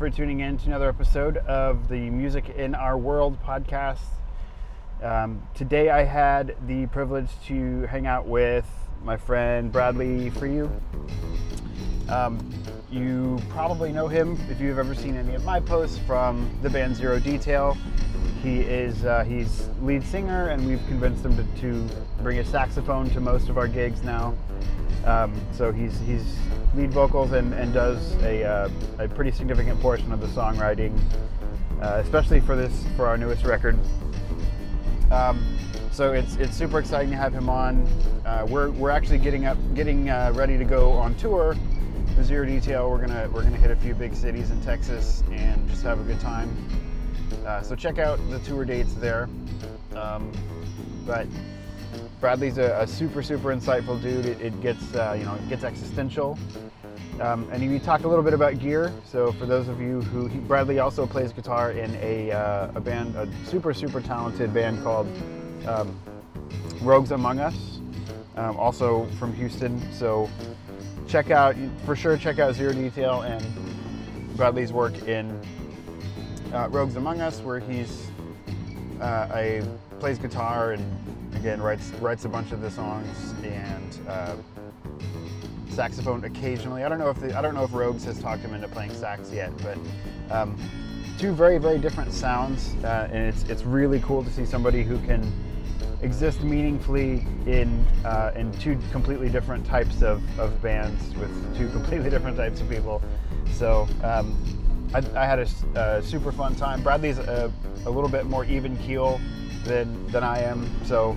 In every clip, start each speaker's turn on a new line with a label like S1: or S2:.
S1: For tuning in to another episode of the Music in Our World podcast. Um, today I had the privilege to hang out with my friend Bradley Freyu. Um, you probably know him if you've ever seen any of my posts from the band Zero Detail. He is uh, he's lead singer, and we've convinced him to, to bring a saxophone to most of our gigs now. Um, so he's he's lead vocals and, and does a, uh, a pretty significant portion of the songwriting, uh, especially for this for our newest record. Um, so it's it's super exciting to have him on. Uh, we're we're actually getting up getting uh, ready to go on tour. The Zero Detail. We're gonna we're gonna hit a few big cities in Texas and just have a good time. Uh, so check out the tour dates there. Um, but Bradley's a, a, super super insightful dude. It, it gets uh, you know it gets existential. Um, and we talk a little bit about gear. So for those of you who he, Bradley also plays guitar in a, uh, a band, a super super talented band called um, Rogues Among Us, um, also from Houston. So check out for sure check out Zero Detail and Bradley's work in uh, Rogues Among Us, where he's uh, a plays guitar and again writes writes a bunch of the songs and uh, saxophone occasionally. I don't know if the, I don't know if Rogues has talked him into playing sax yet, but um, two very very different sounds, uh, and it's it's really cool to see somebody who can exist meaningfully in uh, in two completely different types of, of bands with two completely different types of people. So. Um, I, I, had a, super fun time. Bradley's a, a little bit more even keel than than I am. So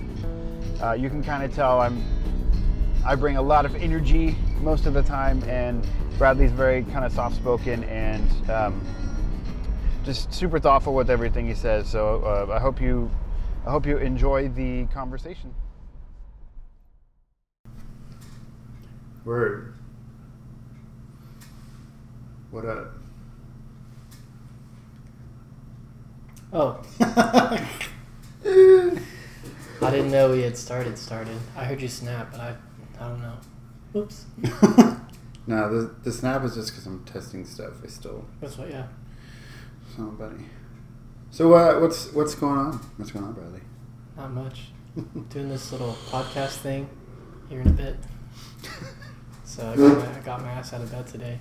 S1: uh, you can kind of tell I'm I bring a lot of energy most of the time, and Bradley's very kind of soft spoken and um, just super thoughtful with everything he says. So uh, I hope you I hope you enjoy the conversation. Word. What up?
S2: Oh. I didn't know we had started. Started. I heard you snap, but I, I don't know. Oops.
S1: no, the the snap is just because I'm testing stuff. I still.
S2: That's what. Yeah.
S1: So, buddy. So, uh, what's what's going on? What's going on, Bradley?
S2: Not much. Doing this little podcast thing here in a bit. So I got, my, I got my ass out of bed today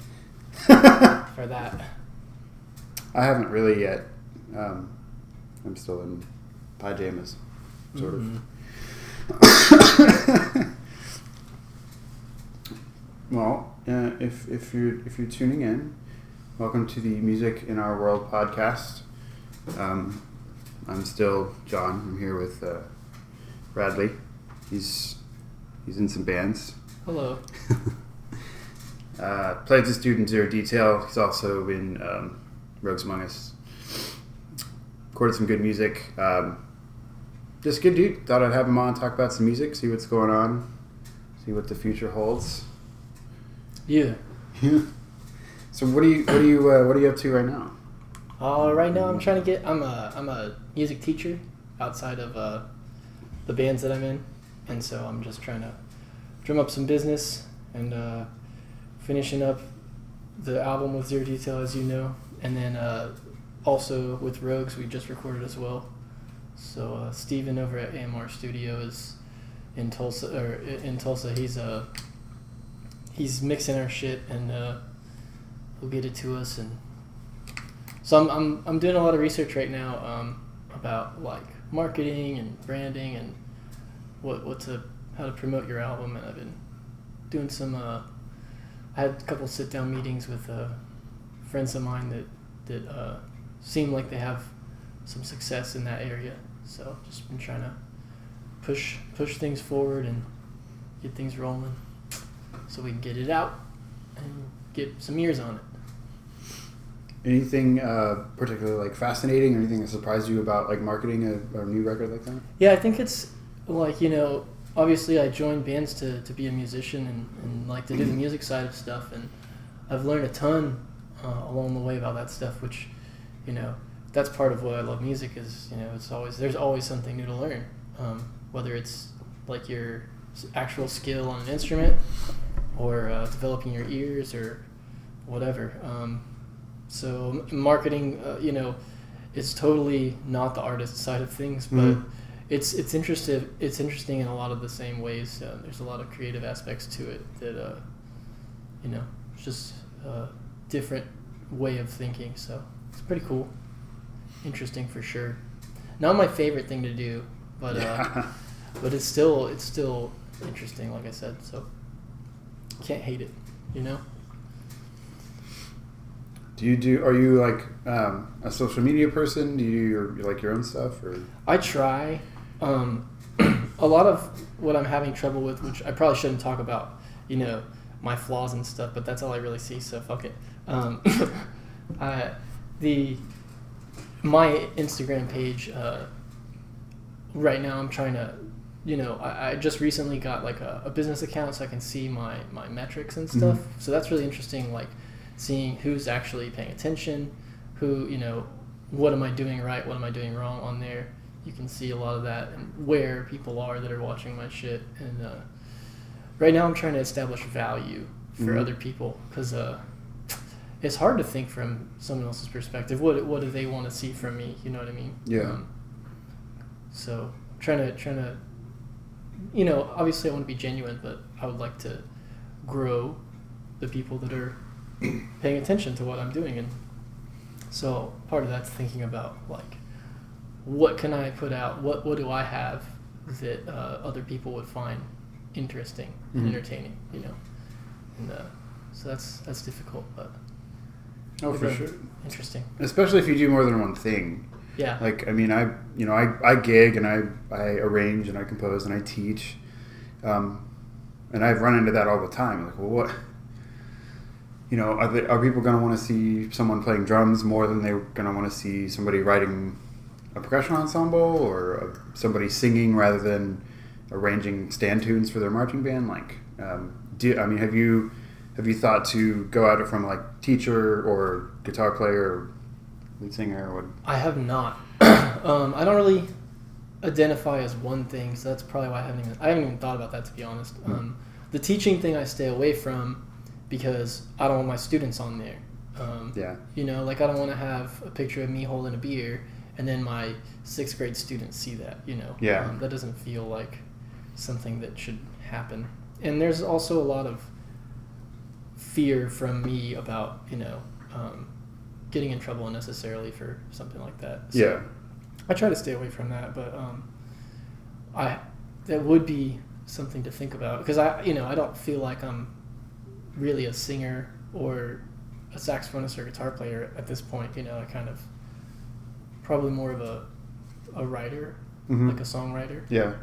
S2: for that.
S1: I haven't really yet. Um, I'm still in pajamas, sort mm-hmm. of. well, uh, if if you're if you're tuning in, welcome to the Music in Our World podcast. Um, I'm still John. I'm here with uh, Bradley. He's he's in some bands.
S2: Hello.
S1: uh, played this dude in Zero Detail. He's also in um, Rogues Among Us recorded some good music. Um, just good dude. Thought I'd have him on, talk about some music, see what's going on, see what the future holds.
S2: Yeah.
S1: Yeah. So what are you what are you uh, what are you up to right now?
S2: Uh, right now I'm trying to get I'm a I'm a music teacher outside of uh, the bands that I'm in, and so I'm just trying to drum up some business and uh, finishing up the album with Zero Detail, as you know, and then uh, also with Rogues, we just recorded as well. So uh, Steven over at AMR Studio is in Tulsa, or in Tulsa. He's uh he's mixing our shit and uh, he'll get it to us. And so I'm I'm I'm doing a lot of research right now um, about like marketing and branding and what what to how to promote your album. And I've been doing some. Uh, I had a couple sit down meetings with uh, friends of mine that that uh, seem like they have some success in that area. So just been trying to push push things forward and get things rolling, so we can get it out and get some ears on it.
S1: Anything uh, particularly like fascinating, or anything that surprised you about like marketing a, a, new record like that?
S2: Yeah, I think it's like you know, obviously I joined bands to, to be a musician and, and like to do the music side of stuff, and I've learned a ton uh, along the way about that stuff, which you know that's part of what I love music is you know it's always there's always something new to learn um, whether it's like your actual skill on an instrument or uh, developing your ears or whatever. Um, so marketing, uh, you know, it's totally not the artist side of things, but
S1: Mhm.
S2: it's it's interesting. It's interesting in a lot of the same ways. Uh, there's a lot of creative aspects to it that, uh, you know, it's just a different way of thinking. So it's pretty cool, interesting for sure. Not my favorite thing to do, but uh, but it's still it's still interesting. Like I said, so can't hate it. You know.
S1: do you do? Are you like um, a social media person? Do you do your like your own stuff or?
S2: I try. Um, a lot of what I'm having trouble with, which I probably shouldn't talk about, you know, my flaws and stuff, but that's all I really see, so fuck it. Um, I, the my Instagram page uh, right now, I'm trying to, you know, I, I just recently got like a, a business account so I can see my my metrics and stuff.
S1: Mhm.
S2: So that's really interesting, like seeing who's actually paying attention, who you know, what am I doing right, what am I doing wrong on there. You can see a lot of that and where people are that are watching my shit. And uh, right now, I'm trying to establish value for
S1: Mhm.
S2: other people because uh, it's hard to think from someone else's perspective. What what do they want to see from me? You know what I mean?
S1: Yeah.
S2: Um, so trying to trying to, you know, obviously I want to be genuine, but I would like to grow the people that are paying attention to what I'm doing, and so part of that's thinking about like, what can I put out? What what do I have that uh, other people would find interesting and
S1: Mhm.
S2: entertaining? You know, and uh, so that's that's difficult, but
S1: Oh, for sure.
S2: interesting.
S1: Especially if you do more than one thing.
S2: Yeah.
S1: Like, I mean, I, you know, I, I gig and I, I arrange and I compose and I teach. Um, and I've run into that all the time. Like, well, what, you know, are, they, are people going to want to see someone playing drums more than they're going to want to see somebody writing a percussion ensemble or uh somebody singing rather than arranging stand tunes for their marching band? Like, um, do, I mean, have you, have you thought to go at it from like teacher or guitar player or lead singer or what?
S2: I have not. um, I don't really identify as one thing, so that's probably why I haven't even I haven't even thought about that to be honest.
S1: Hmm.
S2: Um, the teaching thing I stay away from because I don't want my students on there. Um,
S1: Yeah.
S2: You know, like I don't want to have a picture of me holding a beer and then my sixth grade students see that. You know.
S1: Yeah.
S2: Um, that doesn't feel like something that should happen. And there's also a lot of fear from me about you know um, getting in trouble unnecessarily for something like that. So
S1: Yeah.
S2: I try to stay away from that, but um, I that would be something to think about because I you know I don't feel like I'm really a singer or a saxophonist or guitar player at this point. You know, I kind of probably more of a a writer,
S1: Mhm.
S2: like a songwriter.
S1: Yeah.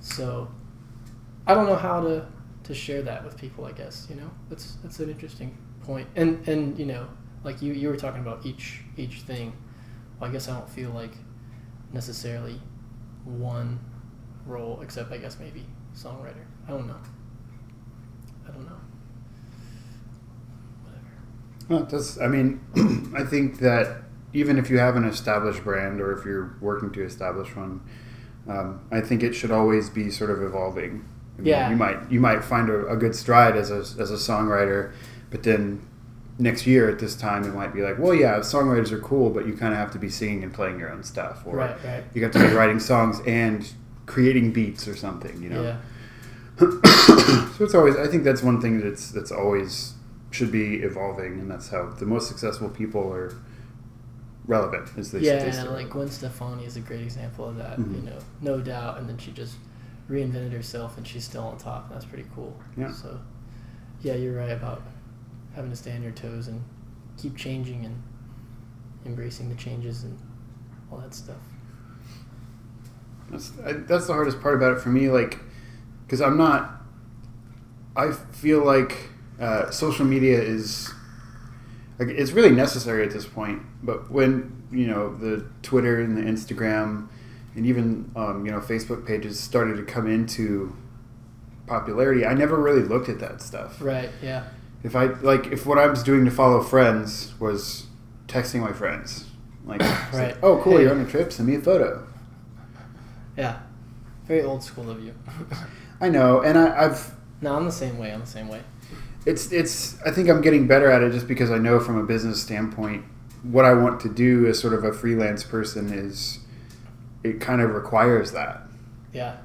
S2: So I don't know how to to share that with people. I guess you know that's that's an interesting point. And and you know like you you were talking about each each thing. Well, I guess I don't feel like necessarily one role, except I guess maybe songwriter. I don't know. I don't know. Whatever.
S1: Well, that's. I mean, I think that even if you have an established brand or if you're working to establish one, um, I think it should always be sort of evolving.
S2: Yeah.
S1: You might you might find a, a good stride as a as a songwriter, but then next year at this time it might be like, well, yeah, songwriters are cool, but you kind of have to be singing and playing your own stuff, or
S2: Right, right.
S1: you have to be writing songs and creating beats or something. You know.
S2: Yeah.
S1: so it's always I think that's one thing that's that's always should be evolving and that's how the most successful people are relevant is they
S2: yeah,
S1: they
S2: like. Gwen Stefani is a great example of that.
S1: Mhm.
S2: You know, no doubt. And then she just reinvented herself, and she's still on top. And that's pretty cool.
S1: Yeah.
S2: So, yeah, you're right about having to stay on your toes and keep changing and embracing the changes and all that stuff.
S1: that's, I, that's the hardest part about it for me like because I'm not I feel like uh, social media is like it's really necessary at this point but when you know the Twitter and the Instagram and even um, you know Facebook pages started to come into popularity I never really looked at that stuff
S2: Right. Yeah.
S1: If I like, if what I was doing to follow friends was texting my friends, like, it's like,
S2: Right.
S1: oh, cool,
S2: Hey.
S1: you're on a trip, send me a photo.
S2: Yeah. Very old school of you.
S1: I know, and I, I've
S2: no, I'm the same way. I'm the same way.
S1: it's it's I think I'm getting better at it just because I know from a business standpoint what I want to do as sort of a freelance person is it kind of requires that.
S2: Yeah.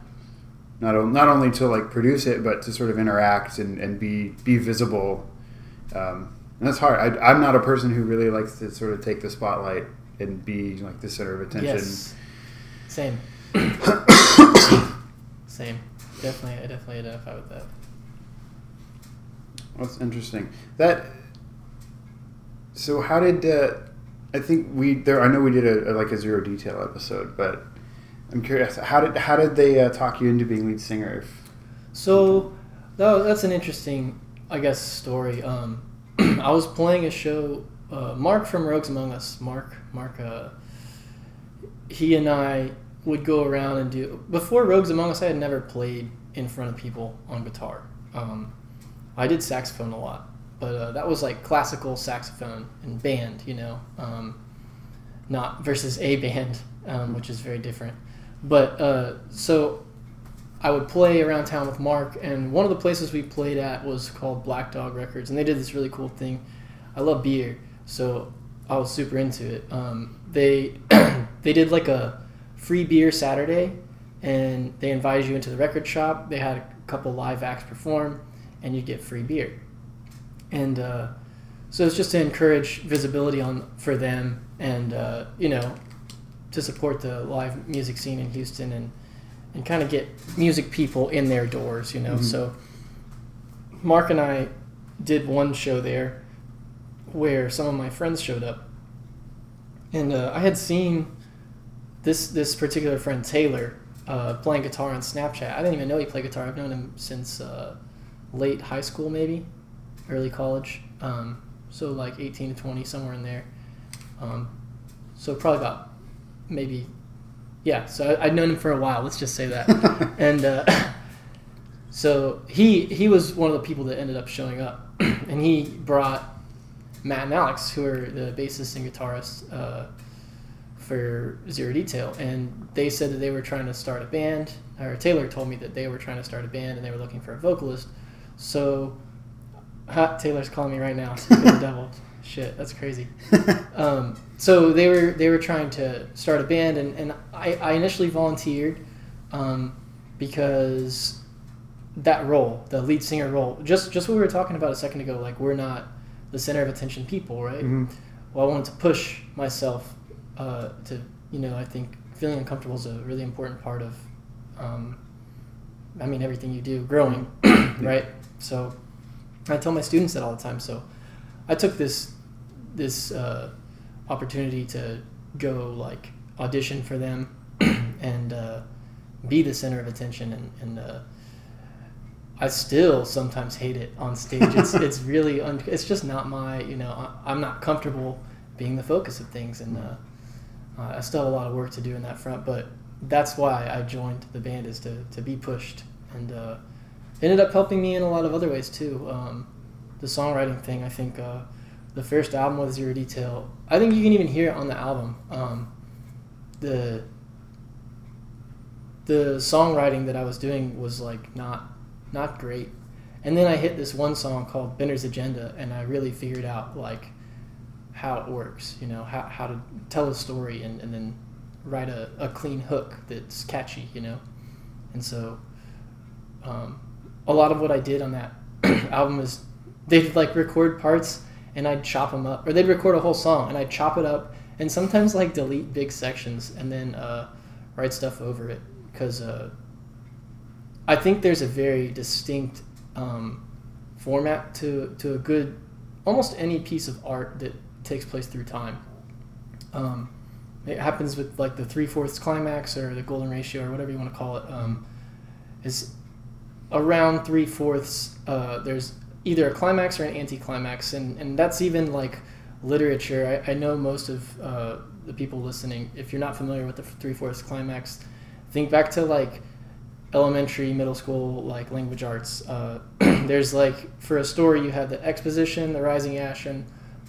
S1: Not, o- not only to like produce it, but to sort of interact and, and be be visible. Um, and that's hard. I, I'm not a person who really likes to sort of take the spotlight and be like the center of attention.
S2: Yes. Same. Same. Definitely, I definitely identify with that.
S1: That's interesting. That. So how did uh, I think we there? I know we did a, a like a zero detail episode, but I'm curious. How did how did they uh, talk you into being lead singer? If,
S2: So, no, that's an interesting, I guess, story. Um, I was playing a show. Uh, Mark from Rogues Among Us. Mark, Mark. Uh, he and I would go around and do. Before Rogues Among Us, I had never played in front of people on guitar. Um, I did saxophone a lot, but uh, that was like classical saxophone and band, you know, um, not versus a band, um, which is very different. But uh, so I would play around town with Mark, and one of the places we played at was called Black Dog Records, and they did this really cool thing. I love beer, so I was super into it. Um, they they did like a free beer Saturday, and they invited you into the record shop. They had a couple live acts perform, and you get free beer. And uh, so it's just to encourage visibility on for them, and uh, you know, to support the live music scene in Houston, and and kind of get music people in their doors, you know.
S1: Mhm.
S2: So Mark and I did one show there where some of my friends showed up, and uh, I had seen this this particular friend Taylor uh, playing guitar on Snapchat. I didn't even know he played guitar. I've known him since uh, late high school, maybe early college. Um, so like 18 to 20, somewhere in there. Um, so probably about maybe yeah. So I, I'd known him for a while. Let's just say that. and uh, so he he was one of the people that ended up showing up, and he brought Matt and Alex, who are the bassist and guitarist uh, for Zero Detail, and they said that they were trying to start a band. Or Taylor told me that they were trying to start a band and they were looking for a vocalist. So, ha, Taylor's calling me right now. Speak the devil. Shit, that's crazy. Um, so they were they were trying to start a band, and, and I, I initially volunteered um, because that role, the lead singer role, just just what we were talking about a second ago, like we're not the center of attention people, right?
S1: Mhm.
S2: Well, I wanted to push myself uh, to, you know, I think feeling uncomfortable is a really important part of, um, I mean, everything you do growing, right? So I tell my students that all the time. So I took this this uh, opportunity to go like audition for them and uh, be the center of attention and, and uh, I still sometimes hate it on stage. It's it's really un- it's just not my you know I, I'm not comfortable being the focus of things and uh, I still have a lot of work to do in that front. But that's why I joined the band is to to be pushed and uh, ended up helping me in a lot of other ways too. Um, the songwriting thing I think uh, the first album with Zero Detail I think you can even hear it on the album. Um, the the songwriting that I was doing was like not not great. And then I hit this one song called Bender's Agenda, and I really figured out like how it works, you know, how, how to tell a story and, and then write a, a clean hook that's catchy, you know. And so um, a lot of what I did on that album is they'd like record parts and I'd chop them up, or they'd record a whole song and I'd chop it up and sometimes like delete big sections and then uh, write stuff over it because uh, I think there's a very distinct um, format to, to a good, almost any piece of art that takes place through time. Um, it happens with like the three fourths climax or the golden ratio or whatever you want to call it. Um, is around three fourths. Uh, there's either a climax or an anticlimax, and and that's even like literature. I, I know most of uh, the people listening. If you're not familiar with the three fourths climax, think back to like elementary, middle school, like language arts. Uh, there's like for a story, you have the exposition, the rising action,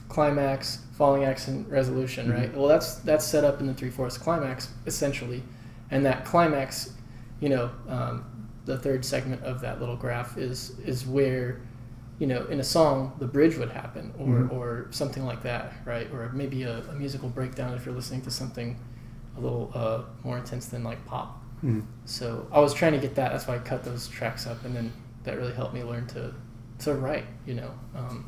S2: climax, falling action, resolution, right? Well, that's that's set up in the three fourths climax essentially, and that climax, you know, um, the third segment of that little graph is is where you know, in a song, the bridge would happen, or,
S1: Mhm.
S2: or something like that, right? Or maybe a, a musical breakdown if you're listening to something a little uh, more intense than like pop.
S1: Mhm.
S2: So I was trying to get that. That's why I cut those tracks up, and then that really helped me learn to to write. You know, um,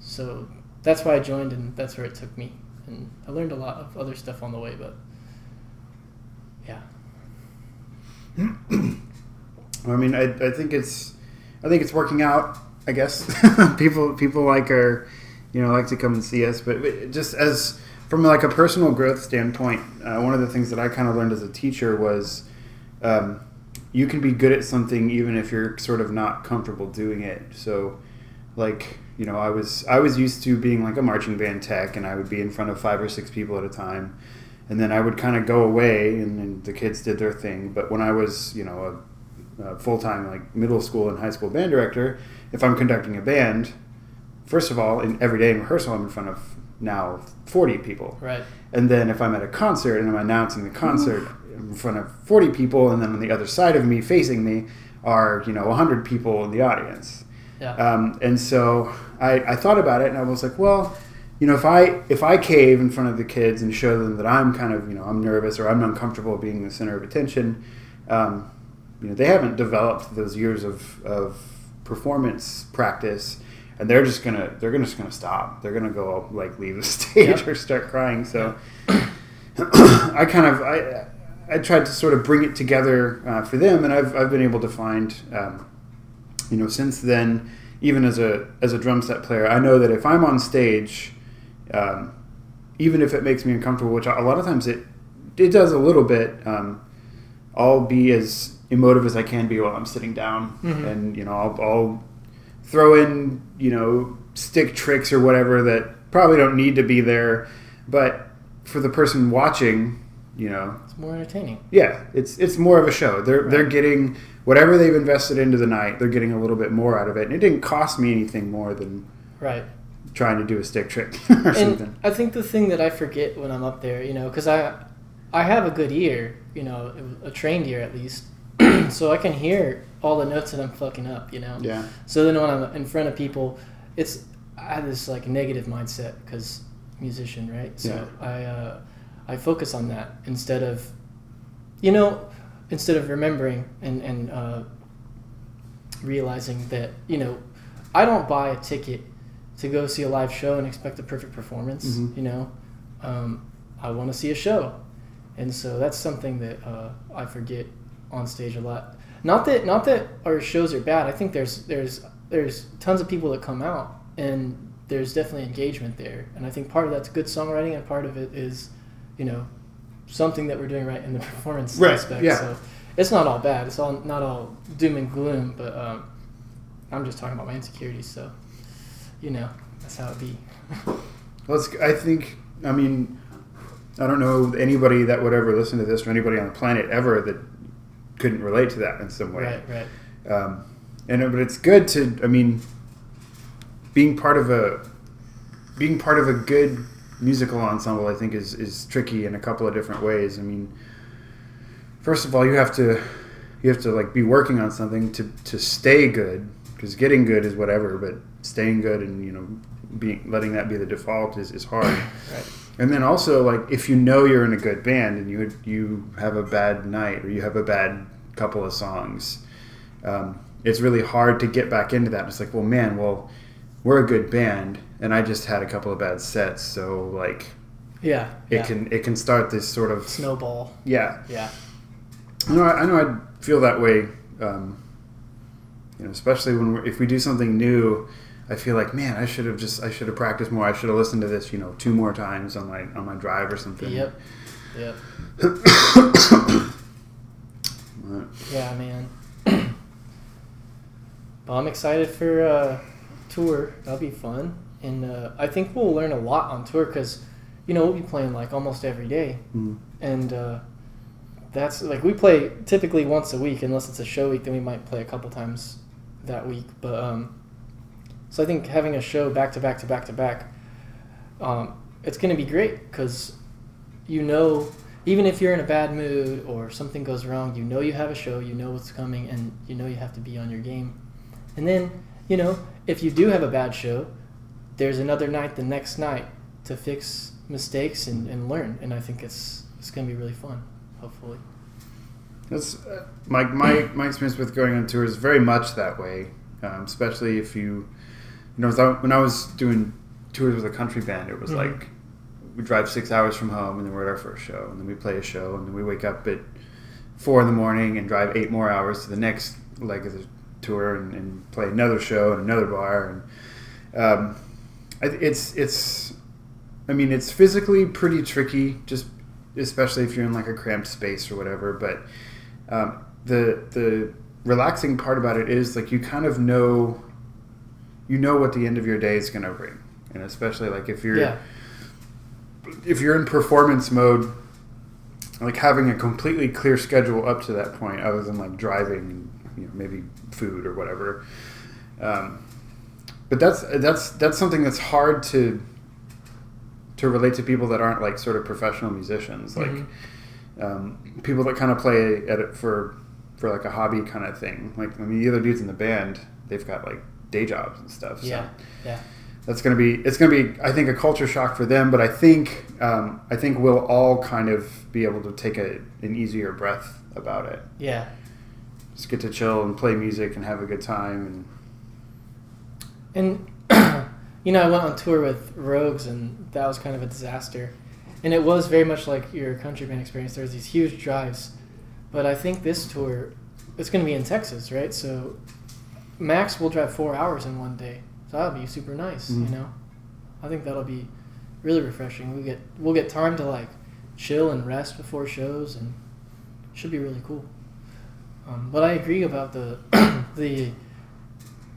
S2: so that's why I joined, and that's where it took me. And I learned a lot of other stuff on the way, but yeah,
S1: I mean, I, I think it's, I think it's working out. I guess people people like are, you know, like to come and see us. But just as from like a personal growth standpoint, uh, one of the things that I kind of learned as a teacher was, um, you can be good at something even if you're sort of not comfortable doing it. So, like you know, I was I was used to being like a marching band tech, and I would be in front of five or six people at a time, and then I would kind of go away, and, and the kids did their thing. But when I was you know a full time like middle school and high school band director, if I'm conducting a band, first of all, in every day in rehearsal, I'm in front of now 40 people.
S2: right,
S1: And then if I'm at a concert and I'm announcing the concert in front of 40 people, and then on the other side of me, facing me, are you know 100 people in the audience.
S2: yeah,
S1: Um, and so I, I thought about it, and I was like, well, you know, if I if I cave in front of the kids and show them that I'm kind of you know I'm nervous or I'm uncomfortable being the center of attention, um, you know, they haven't developed those years of, of performance practice, and they're just gonna they're gonna just gonna stop. They're gonna go like leave the stage
S2: Yep.
S1: or start crying. So I kind of I I tried to sort of bring it together uh, for them, and I've I've been able to find. Um, you know, since then, even as a as a drum set player, I know that if I'm on stage, um, even if it makes me uncomfortable, which a lot of times it it does a little bit, um, I'll be as emotive as I can be while I'm sitting down,
S2: Mhm.
S1: and you know, I'll, I'll throw in you know stick tricks or whatever that probably don't need to be there, but for the person watching, you know,
S2: it's more entertaining.
S1: yeah, it's it's more of a show. They're they're getting whatever they've invested into the night. They're getting a little bit more out of it, and it didn't cost me anything more than
S2: Right.
S1: trying to do a stick trick or
S2: and
S1: something.
S2: I think the thing that I forget when I'm up there, you know, because I, I have a good ear, you know, a trained ear at least, so I can hear all the notes that I'm fucking up, you know.
S1: Yeah,
S2: So then when I'm in front of people, it's I have this like negative mindset because musician, right? So I uh, I focus on that instead of, you know, instead of remembering and and uh, realizing that you know, I don't buy a ticket to go see a live show and expect a perfect performance.
S1: Mhm.
S2: You know, um, I want to see a show, and so that's something that uh, I forget on stage a lot. Not that not that our shows are bad. I think there's there's there's tons of people that come out, and there's definitely engagement there. And I think part of that's good songwriting, and part of it is, you know, something that we're doing right in the performance
S1: Right,
S2: aspect.
S1: yeah.
S2: So it's not all bad. It's all not all doom and gloom. But um, I'm just talking about my insecurities. So, you know, that's how it be.
S1: well, it's, I think I mean I don't know anybody that would ever listen to this or anybody on the planet ever that couldn't relate to that in some way.
S2: Right, right.
S1: um, and but it's good to I mean being part of a being part of a good musical ensemble I think is is tricky in a couple of different ways I mean first of all you have to you have to like be working on something to to stay good because getting good is whatever but staying good and you know being letting that be the default is, is hard
S2: Right.
S1: and then also like if you know you're in a good band and you you have a bad night or you have a bad couple of songs, um, it's really hard to get back into that. It's like, well, man, well, we're a good band, and I just had a couple of bad sets, so like
S2: Yeah.
S1: it
S2: yeah.
S1: can it can start this sort of
S2: snowball.
S1: yeah.
S2: Yeah.
S1: I know I, I know I feel that way. Um, you know, especially when we're, if we do something new, I feel like man, I should have just I should have practiced more. I should have listened to this, you know, two more times on my on my drive or something.
S2: Yep. Yep.
S1: But,
S2: Yeah, man. but I'm excited for uh, tour. That'll be fun, and uh, I think we'll learn a lot on tour because, you know, we'll be playing like almost every day,
S1: mm,
S2: and uh, that's like we play typically once a week, unless it's a show week. Then we might play a couple times that week. But um, so I think having a show back to back to back to back, um, it's gonna be great because you know even if you're in a bad mood or something goes wrong, you know you have a show, you know what's coming, and you know you have to be on your game. And then, you know, if you do have a bad show, there's another night the next night to fix mistakes and, and learn. And I think it's it's gonna be really fun. Hopefully.
S1: That's uh, my my my experience with going on tour is very much that way. Um, especially if you, you know, when I was doing tours with a country band, it was
S2: Mhm.
S1: like we drive six hours from home and then we're at our first show and then we play a show and then we wake up at four in the morning and drive eight more hours to the next leg of the tour and, and play another show and another bar and um, it's it's I mean it's physically pretty tricky just especially if you're in like a cramped space or whatever but um, the the relaxing part about it is like you kind of know you know what the end of your day is going to bring and especially like if you're
S2: Yeah.
S1: If you're in performance mode, like having a completely clear schedule up to that point, other than like driving, you know, maybe food or whatever. Um, but that's that's that's something that's hard to to relate to people that aren't like sort of professional musicians, like
S2: Mhm.
S1: um, people that kind of play at it for for like a hobby kind of thing. Like I mean, the other dudes in the band, they've got like day jobs and stuff. So
S2: Yeah. Yeah.
S1: That's going to be it's going to be I think a culture shock for them, but I think um, I think we'll all kind of be able to take a, an easier breath about it.
S2: Yeah.
S1: Just get to chill and play music and have a good time
S2: And you know, I went on tour with Rogues, and that was kind of a disaster. And it was very much like your country band experience. There's these huge drives, but I think this tour, it's going to be in Texas, right? So max will drive four hours in one day. So that'll be super nice,
S1: Mhm.
S2: you know. I think that'll be really refreshing. We get we'll get time to like chill and rest before shows, and should be really cool. Um, but I agree about the the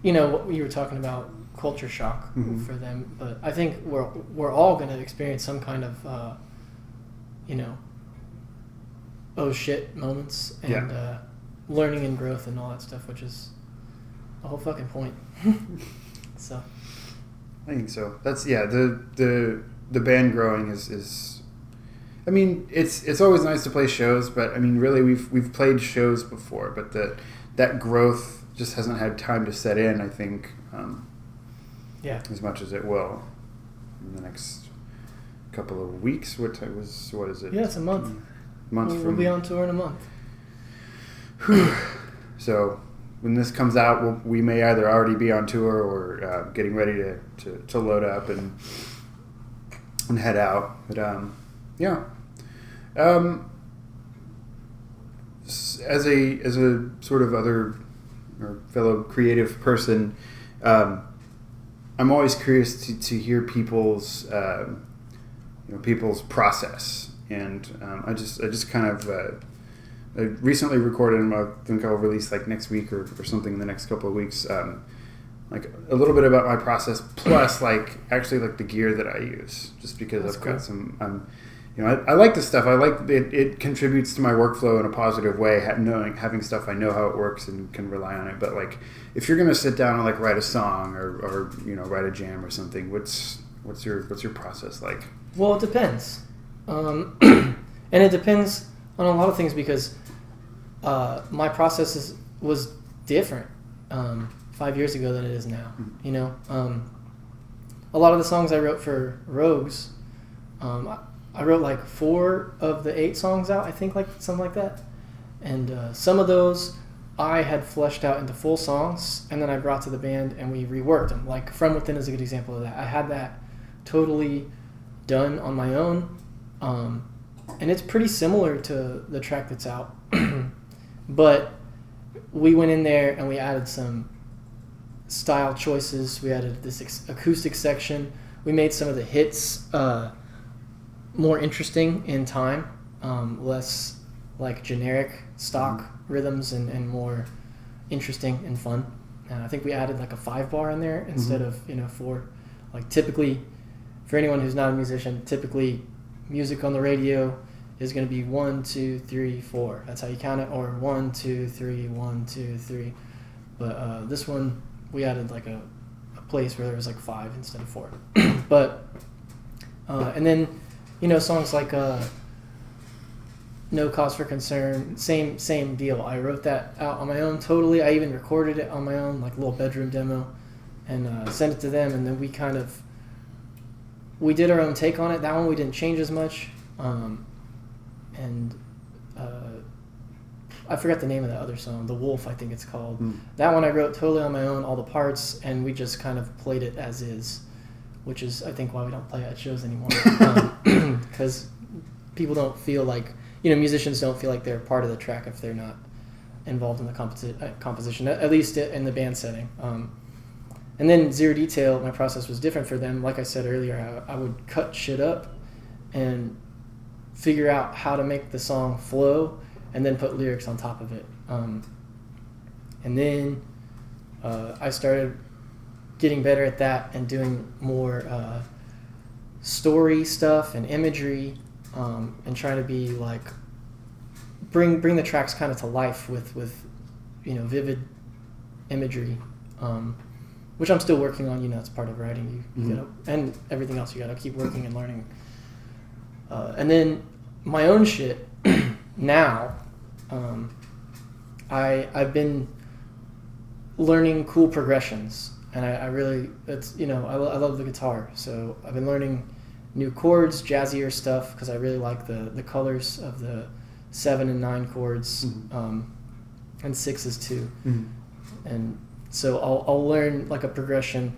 S2: you know what you were talking about culture shock
S1: Mhm.
S2: for them but i think we're we're all going to experience some kind of uh, you know oh shit moments and
S1: Yeah.
S2: uh, learning and growth and all that stuff which is the whole fucking point so
S1: I think so. That's yeah. The the the band growing is is. I mean, it's it's always nice to play shows, but I mean, really, we've we've played shows before, but the that growth just hasn't had time to set in. I think um,
S2: yeah
S1: as much as it will in the next couple of weeks. What time was what is it?
S2: Yeah, it's a month.
S1: Month
S2: we'll,
S1: from
S2: we'll be on tour in a month
S1: So when this comes out, we'll, we may either already be on tour or uh, getting ready to, to, to load up and and head out. But um, yeah, um, as a as a sort of other or fellow creative person, um, I'm always curious to, to hear people's um you know people's process, and um, I just I just kind of. Uh, I recently recorded, and I think I'll release like next week or, or something in the next couple of weeks. Um, like a little bit about my process, plus like actually like the gear that I use, just because
S2: That's
S1: I've
S2: cool.
S1: got some. Um, you know, I, I like this stuff. I like it. It contributes to my workflow in a positive way. ha- Knowing having stuff I know how it works and can rely on it. But like, if you're gonna sit down and like write a song or, or you know write a jam or something, what's what's your what's your process like?
S2: Well, it depends, um, and it depends on a lot of things because uh, my process is, was different um, five years ago than it is now. You know, um, a lot of the songs I wrote for Rogues, um, I, I wrote like four of the eight songs out, I think, like something like that, and uh, some of those I had fleshed out into full songs, and then I brought to the band and we reworked them. Like From Within is a good example of that. I had that totally done on my own. Um, and it's pretty similar to the track that's out. but we went in there and we added some style choices. We added this acoustic section. We made some of the hits uh, more interesting in time, um, less like generic stock rhythms and, and more interesting and fun. And I think we added like a five bar in there instead of, you know, four. Like typically, for anyone who's not a musician, typically music on the radio is going to be one, two, three, four. That's how you count it, or one, two, three, one, two, three. But uh, this one, we added like a, a place where there was like five instead of four. but uh, and then, you know, songs like uh, "No Cause for Concern," same same deal. I wrote that out on my own totally. I even recorded it on my own, like a little bedroom demo, and uh, sent it to them, and then we kind of we did our own take on it. That one we didn't change as much, um, and uh, I forgot the name of that other song, "The Wolf," I think it's called.
S1: Mm.
S2: That one I wrote totally on my own, all the parts, and we just kind of played it as is, which is I think why we don't play it at shows anymore, because people don't feel like you know musicians don't feel like they're part of the track if they're not involved in the composi- uh, composition, at at least in the band setting. Um, and then zero detail, my process was different for them. Like I said earlier, I, I would cut shit up and figure out how to make the song flow, and then put lyrics on top of it. Um, and then uh, I started getting better at that and doing more uh, story stuff and imagery, um, and trying to be like bring bring the tracks kind of to life with with you know vivid imagery. Um, which I'm still working on. You know, it's part of writing. You, you
S1: Mhm.
S2: gotta, and everything else. You got to keep working and learning. Uh, and then my own shit now. Um, I I've been learning cool progressions, and I, I really it's you know I, I love the guitar, so I've been learning new chords, jazzier stuff because I really like the the colors of the seven and nine chords,
S1: Mhm.
S2: um, and sixes too
S1: Mhm.
S2: and so I'll, I'll learn like a progression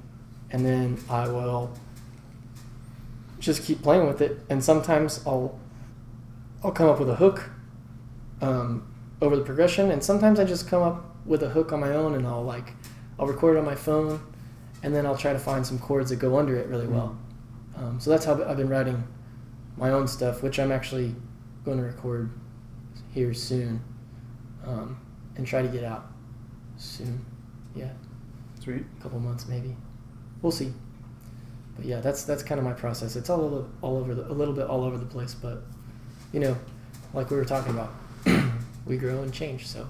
S2: and then I will just keep playing with it and sometimes I'll I'll come up with a hook um, over the progression and sometimes I just come up with a hook on my own and I'll like I'll record it on my phone and then I'll try to find some chords that go under it really well um, so that's how I've been writing my own stuff which I'm actually going to record here soon um, and try to get out soon yeah
S1: Sweet.
S2: a couple months maybe. We'll see. But yeah, that's that's kind of my process. It's all over, all over the, a little bit all over the place, but you know, like we were talking about, we grow and change. So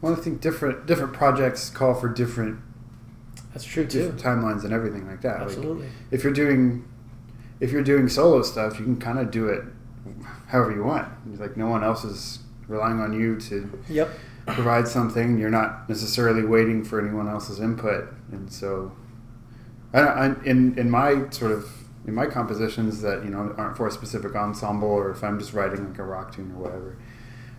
S1: Well, I think different different projects call for different
S2: that's true too.
S1: timelines and everything like that. Like,
S2: Absolutely.
S1: if you're doing if you're doing solo stuff, you can kind of do it however you want. Like no one else is relying on you to
S2: Yep.
S1: provide something. You're not necessarily waiting for anyone else's input, and so I, I, in in my sort of in my compositions that you know aren't for a specific ensemble, or if I'm just writing like a rock tune or whatever,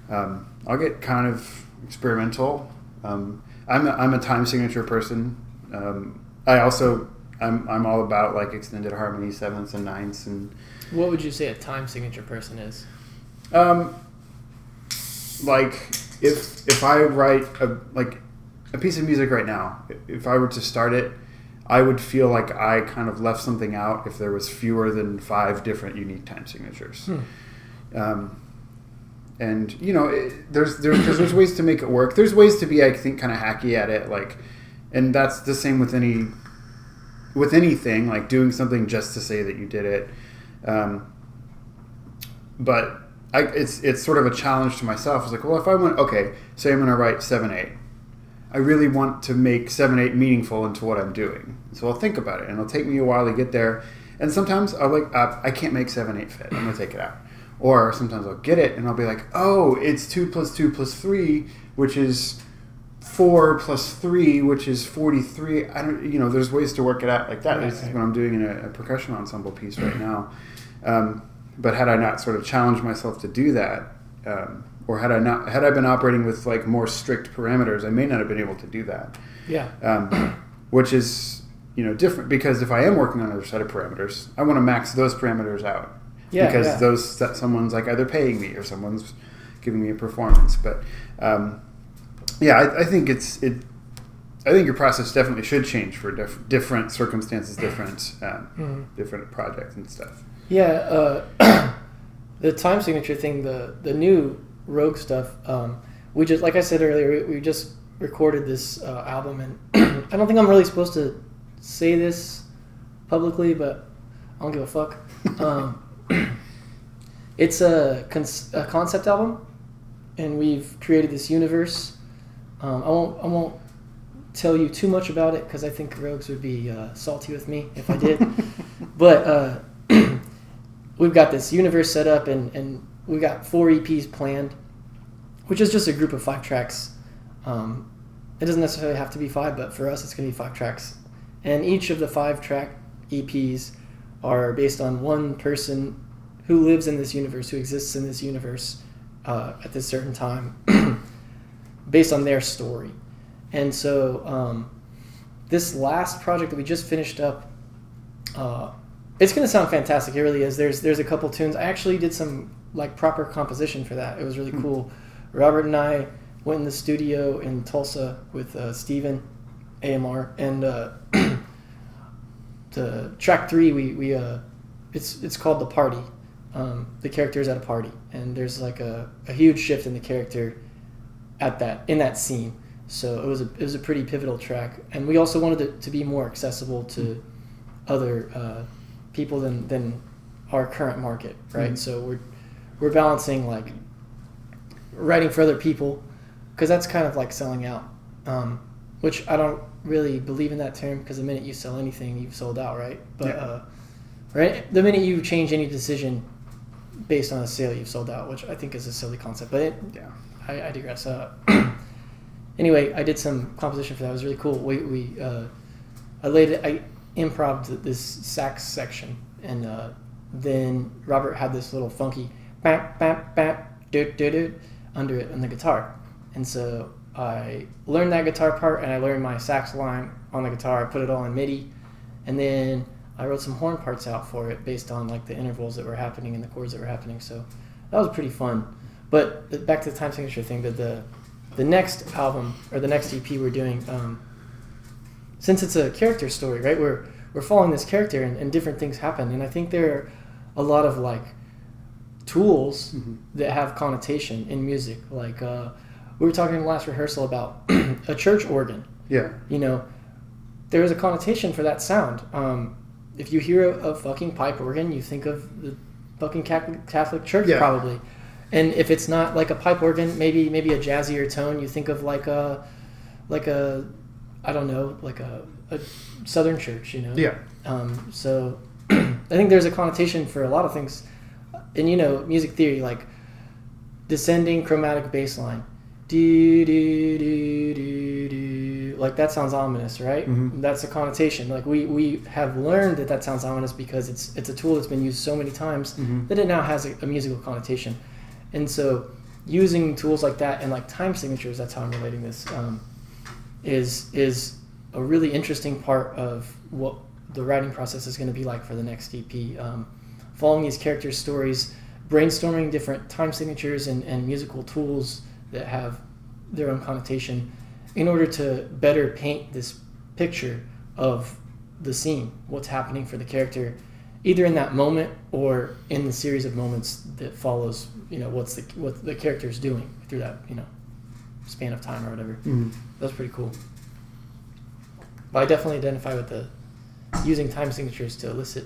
S1: um, I'll get kind of experimental. Um, I'm a, I'm a time signature person. Um, I also I'm I'm all about like extended harmony, sevenths and ninths, and
S2: What would you say a time signature person is?
S1: um, like if if I write a like a piece of music right now, if I were to start it, I would feel like I kind of left something out if there was fewer than five different unique time signatures. Um, and you know, it, there's there's cause there's ways to make it work. There's ways to be, I think, kind of hacky at it, like, and that's the same with any with anything, like doing something just to say that you did it. Um, but I, it's it's sort of a challenge to myself. It's like, well, if I went, okay, say I'm going to write seven eight. I really want to make seven eight meaningful into what I'm doing. So I'll think about it, and it'll take me a while to get there. And sometimes I'll like, uh, I can't make seven eight fit. I'm going to take it out. Or sometimes I'll get it, and I'll be like, oh, it's two plus two plus three, which is four plus three, which is forty-three. I don't, you know, there's ways to work it out like that.
S2: Right,
S1: this is what I'm doing in a, a percussion ensemble piece right now. Um, but had I not sort of challenged myself to do that, um, or had I not had I been operating with like more strict parameters, I may not have been able to do that.
S2: Yeah.
S1: Um, which is you know different because if I am working on another set of parameters, I want to max those parameters out.
S2: Yeah,
S1: because
S2: yeah.
S1: those that someone's like either paying me or someone's giving me a performance. But um, yeah, I, I think it's it. I think your process definitely should change for diff- different circumstances, different um,
S2: Mhm.
S1: different projects and stuff.
S2: Yeah, uh, the time signature thing, the the new Rogue stuff. Um, we just, like I said earlier, we, we just recorded this uh, album, and I don't think I'm really supposed to say this publicly, but I don't give a fuck. Um, it's a, cons- a concept album, and we've created this universe. Um, I won't I won't tell you too much about it because I think Rogues would be uh, salty with me if I did. but uh, we've got this universe set up, and and we got four EPs planned, which is just a group of five tracks. Um, it doesn't necessarily have to be five, but for us, it's going to be five tracks. And each of the five track EPs are based on one person who lives in this universe, who exists in this universe uh, at this certain time, based on their story. And so, um, this last project that we just finished up, uh, it's going to sound fantastic. It really is. There's there's a couple tunes. I actually did some like proper composition for that. It was really
S1: Hmm.
S2: cool. Robert and I went in the studio in Tulsa with uh, Steven AMR and uh, the track three we we uh, it's it's called the party. Um, the character is at a party and there's like a, a huge shift in the character at that in that scene. So it was a it was a pretty pivotal track, and we also wanted it to be more accessible to other uh, people than than our current market, right?
S1: Mhm.
S2: So we're we're balancing like writing for other people because that's kind of like selling out, um, which I don't really believe in that term because the minute you sell anything, you've sold out, right? But
S1: Yeah.
S2: uh, right, the minute you change any decision based on a sale, you've sold out, which I think is a silly concept. But it,
S1: Yeah.
S2: I, I digress. Uh, anyway, I did some composition for that. It was really cool. We, we uh, I laid it, I improv this sax section, and uh, then Robert had this little funky bap bap bap doot doot doot under it on the guitar, and so I learned that guitar part, and I learned my sax line on the guitar. I put it all in MIDI, and then I wrote some horn parts out for it based on like the intervals that were happening and the chords that were happening. So that was pretty fun. But back to the time signature thing, that the the next album or the next EP we're doing, um, since it's a character story, right? We're we're following this character and, and different things happen, and I think there are a lot of like tools
S1: Mhm.
S2: that have connotation in music. Like uh, we were talking in the last rehearsal about a church organ.
S1: Yeah.
S2: You know, there is a connotation for that sound. Um, if you hear a, a fucking pipe organ, you think of the fucking Catholic, Catholic Church
S1: Yeah.
S2: probably. And if it's not like a pipe organ, maybe maybe a jazzier tone, you think of like a like a I don't know, like a, a Southern church, you know.
S1: Yeah.
S2: Um, so I think there's a connotation for a lot of things, and you know, music theory like descending chromatic bass line, do do do do do, like that sounds ominous, right?
S1: Mhm.
S2: That's a connotation. Like we we have learned that that sounds ominous because it's it's a tool that's been used so many times
S1: Mhm.
S2: that it now has a, a musical connotation, and so using tools like that and like time signatures. That's how I'm relating this. Um, is is a really interesting part of what the writing process is going to be like for the next EP. Um, following these characters' stories, brainstorming different time signatures and, and musical tools that have their own connotation in order to better paint this picture of the scene, what's happening for the character, either in that moment or in the series of moments that follows. You know, what's the what the character is doing through that you know span of time or whatever.
S1: Mhm.
S2: That's pretty cool. But I definitely identify with the using time signatures to elicit,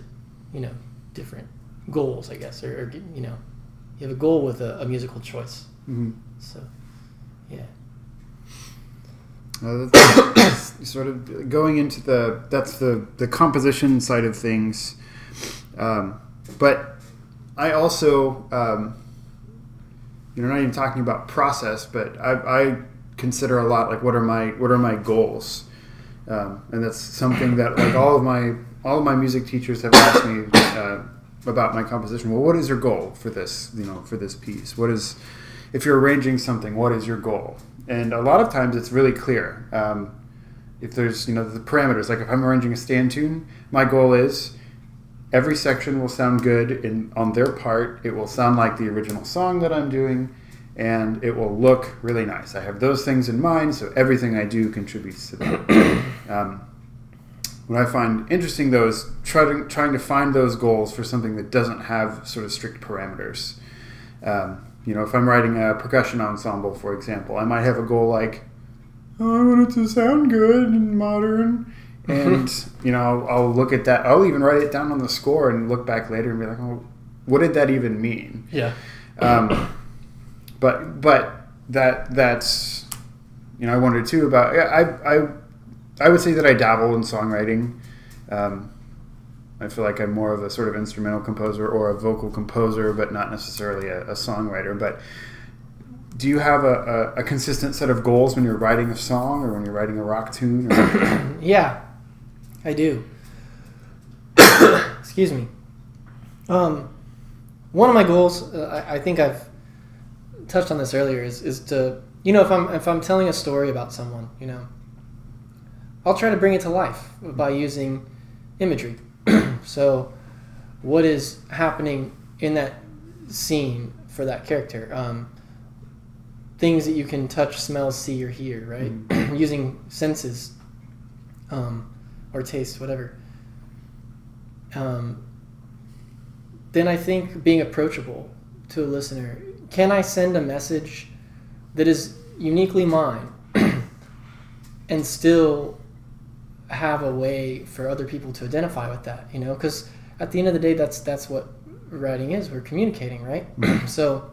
S2: you know, different goals, I guess, or, or you know, you have a goal with a, a musical choice.
S1: Mhm.
S2: So, yeah.
S1: Uh, sort of going into the that's the the composition side of things, um, but I also um, you know not even talking about process, but I, I consider a lot like what are my what are my goals, um, and that's something that like all of my all of my music teachers have asked me uh, about my composition. Well, what is your goal for this you know for this piece? What is if you're arranging something, what is your goal? And a lot of times it's really clear. Um, if there's, you know, the parameters, like if I'm arranging a stand tune, my goal is every section will sound good in on their part. It will sound like the original song that I'm doing, and it will look really nice. I have those things in mind, so everything I do contributes to that. um, what I find interesting, though, is trying trying to find those goals for something that doesn't have sort of strict parameters. Um, you know, if I'm writing a percussion ensemble, for example, I might have a goal like, oh, I want it to sound good and modern. And, you know, I'll, I'll look at that. I'll even write it down on the score and look back later and be like, oh, what did that even mean?
S2: Yeah.
S1: Um, but but that that's you know I wondered too about yeah, I I I would say that I dabble in songwriting. Um, I feel like I'm more of a sort of instrumental composer or a vocal composer, but not necessarily a, a songwriter. But do you have a, a, a consistent set of goals when you're writing a song or when you're writing a rock tune? Or...
S2: yeah, I do. Excuse me. Um, one of my goals, uh, I, I think I've touched on this earlier, is, is to you know if I'm if I'm telling a story about someone, you know, I'll try to bring it to life by using imagery. so, what is happening in that scene for that character? Um, things that you can touch, smell, see, or hear, right? Mm-hmm. using senses um, or taste, whatever. Um, then I think being approachable to a listener. Can I send a message that is uniquely mine and still have a way for other people to identify with that? You know, because at the end of the day, that's that's what writing is. We're communicating, right? so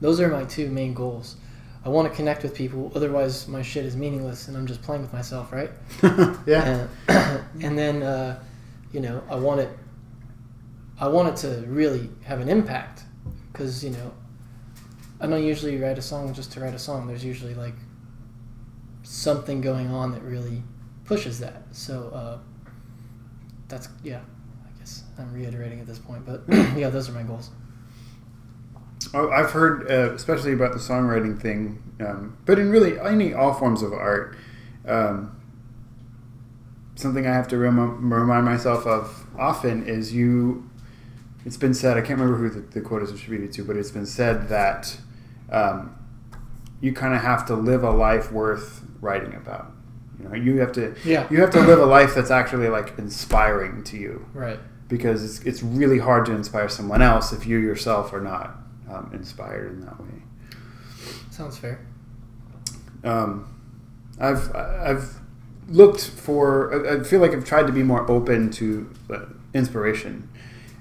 S2: those are my two main goals. I want to connect with people, otherwise my shit is meaningless and I'm just playing with myself, right?
S1: yeah.
S2: And, and then, uh, you know, I want it. I want it to really have an impact, because you know, I don't usually write a song just to write a song. There's usually like something going on that really pushes that. So uh, that's yeah. I guess I'm reiterating at this point, but yeah, those are my goals.
S1: Oh, I've heard, uh, especially about the songwriting thing, um, but in really any all forms of art, um, something I have to rem- remind myself of often is you. It's been said. I can't remember who the, the quote is attributed to, but it's been said that um, you kind of have to live a life worth writing about. You know, you have to.
S2: Yeah.
S1: You have to live a life that's actually like inspiring to you.
S2: Right.
S1: Because it's, it's really hard to inspire someone else if you yourself are not um, inspired in that way.
S2: Sounds fair.
S1: Um, I've I've looked for. I feel like I've tried to be more open to uh, inspiration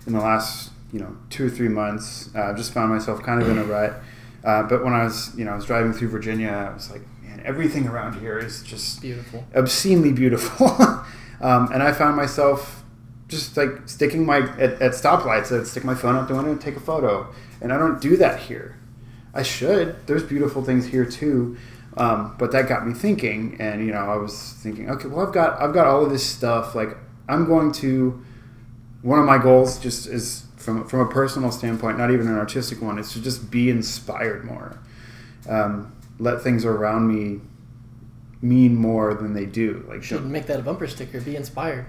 S1: in the last you know two or three months. Uh, I've just found myself kind of in a rut. Uh, but when I was you know I was driving through Virginia, I was like, man, everything around here is just
S2: beautiful,
S1: obscenely beautiful. um, and I found myself just like sticking my at, at stoplights. I'd stick my phone up the window and take a photo and I don't do that here. I should. There's beautiful things here too, um, but that got me thinking, and you know, I was thinking, okay, well, I've got I've got all of this stuff. Like, I'm going to. One of my goals, just is from from a personal standpoint, not even an artistic one, is to just be inspired more. Um, let things around me mean more than they do. Like,
S2: should make that a bumper sticker. Be inspired.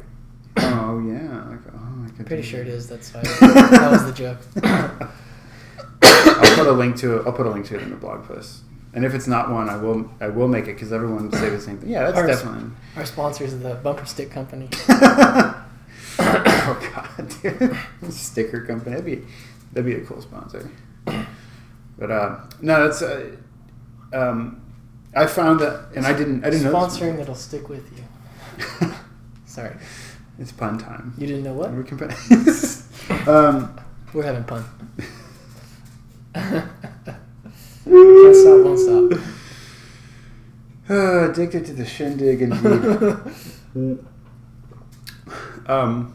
S1: Oh yeah. Like, oh,
S2: I Pretty sure it is. That's why that was the joke.
S1: I'll put a link to it. I'll put a link to it in the blog post. And if it's not one, I will I will make it because everyone say the same thing. Yeah, that's
S2: our,
S1: definitely.
S2: Our sponsors are the Bumper Stick Company.
S1: oh God, dude. sticker company. That'd be that'd be a cool sponsor. But uh, no, that's. Uh, um, I found that, and I didn't. I didn't
S2: sponsoring that'll stick with you. Sorry.
S1: It's pun time.
S2: You didn't know what?
S1: We're, compa- um,
S2: We're having pun. Can't stop, won't stop.
S1: Uh, addicted to the shindig indeed. um,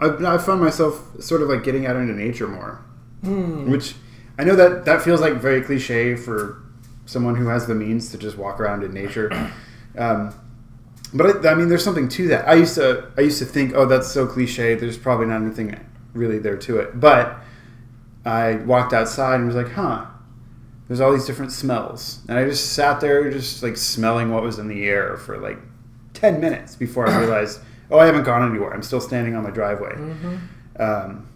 S1: I, I found myself sort of like getting out into nature more,
S2: mm.
S1: which I know that that feels like very cliche for someone who has the means to just walk around in nature. Um, but I, I, mean, there's something to that. I used to I used to think, oh, that's so cliche. There's probably not anything really there to it. But I walked outside and was like, huh, there's all these different smells. And I just sat there just like smelling what was in the air for like 10 minutes before I realized, oh, I haven't gone anywhere. I'm still standing on my driveway.
S2: Mm-hmm.
S1: Um,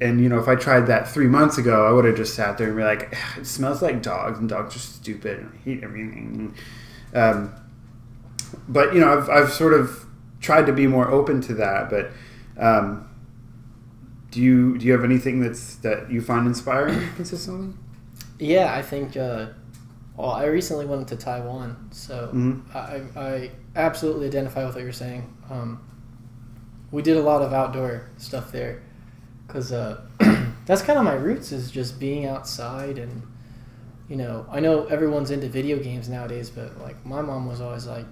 S1: and you know, if I tried that three months ago, I would have just sat there and be like, it smells like dogs, and dogs are stupid, and I hate everything. Um, but you know, I've, I've sort of tried to be more open to that. But um, do you do you have anything that's that you find inspiring consistently?
S2: Yeah, I think. Uh, well, I recently went to Taiwan, so
S1: mm-hmm.
S2: I, I absolutely identify with what you're saying. Um, we did a lot of outdoor stuff there, because uh, that's kind of my roots is just being outside and you know I know everyone's into video games nowadays, but like my mom was always like,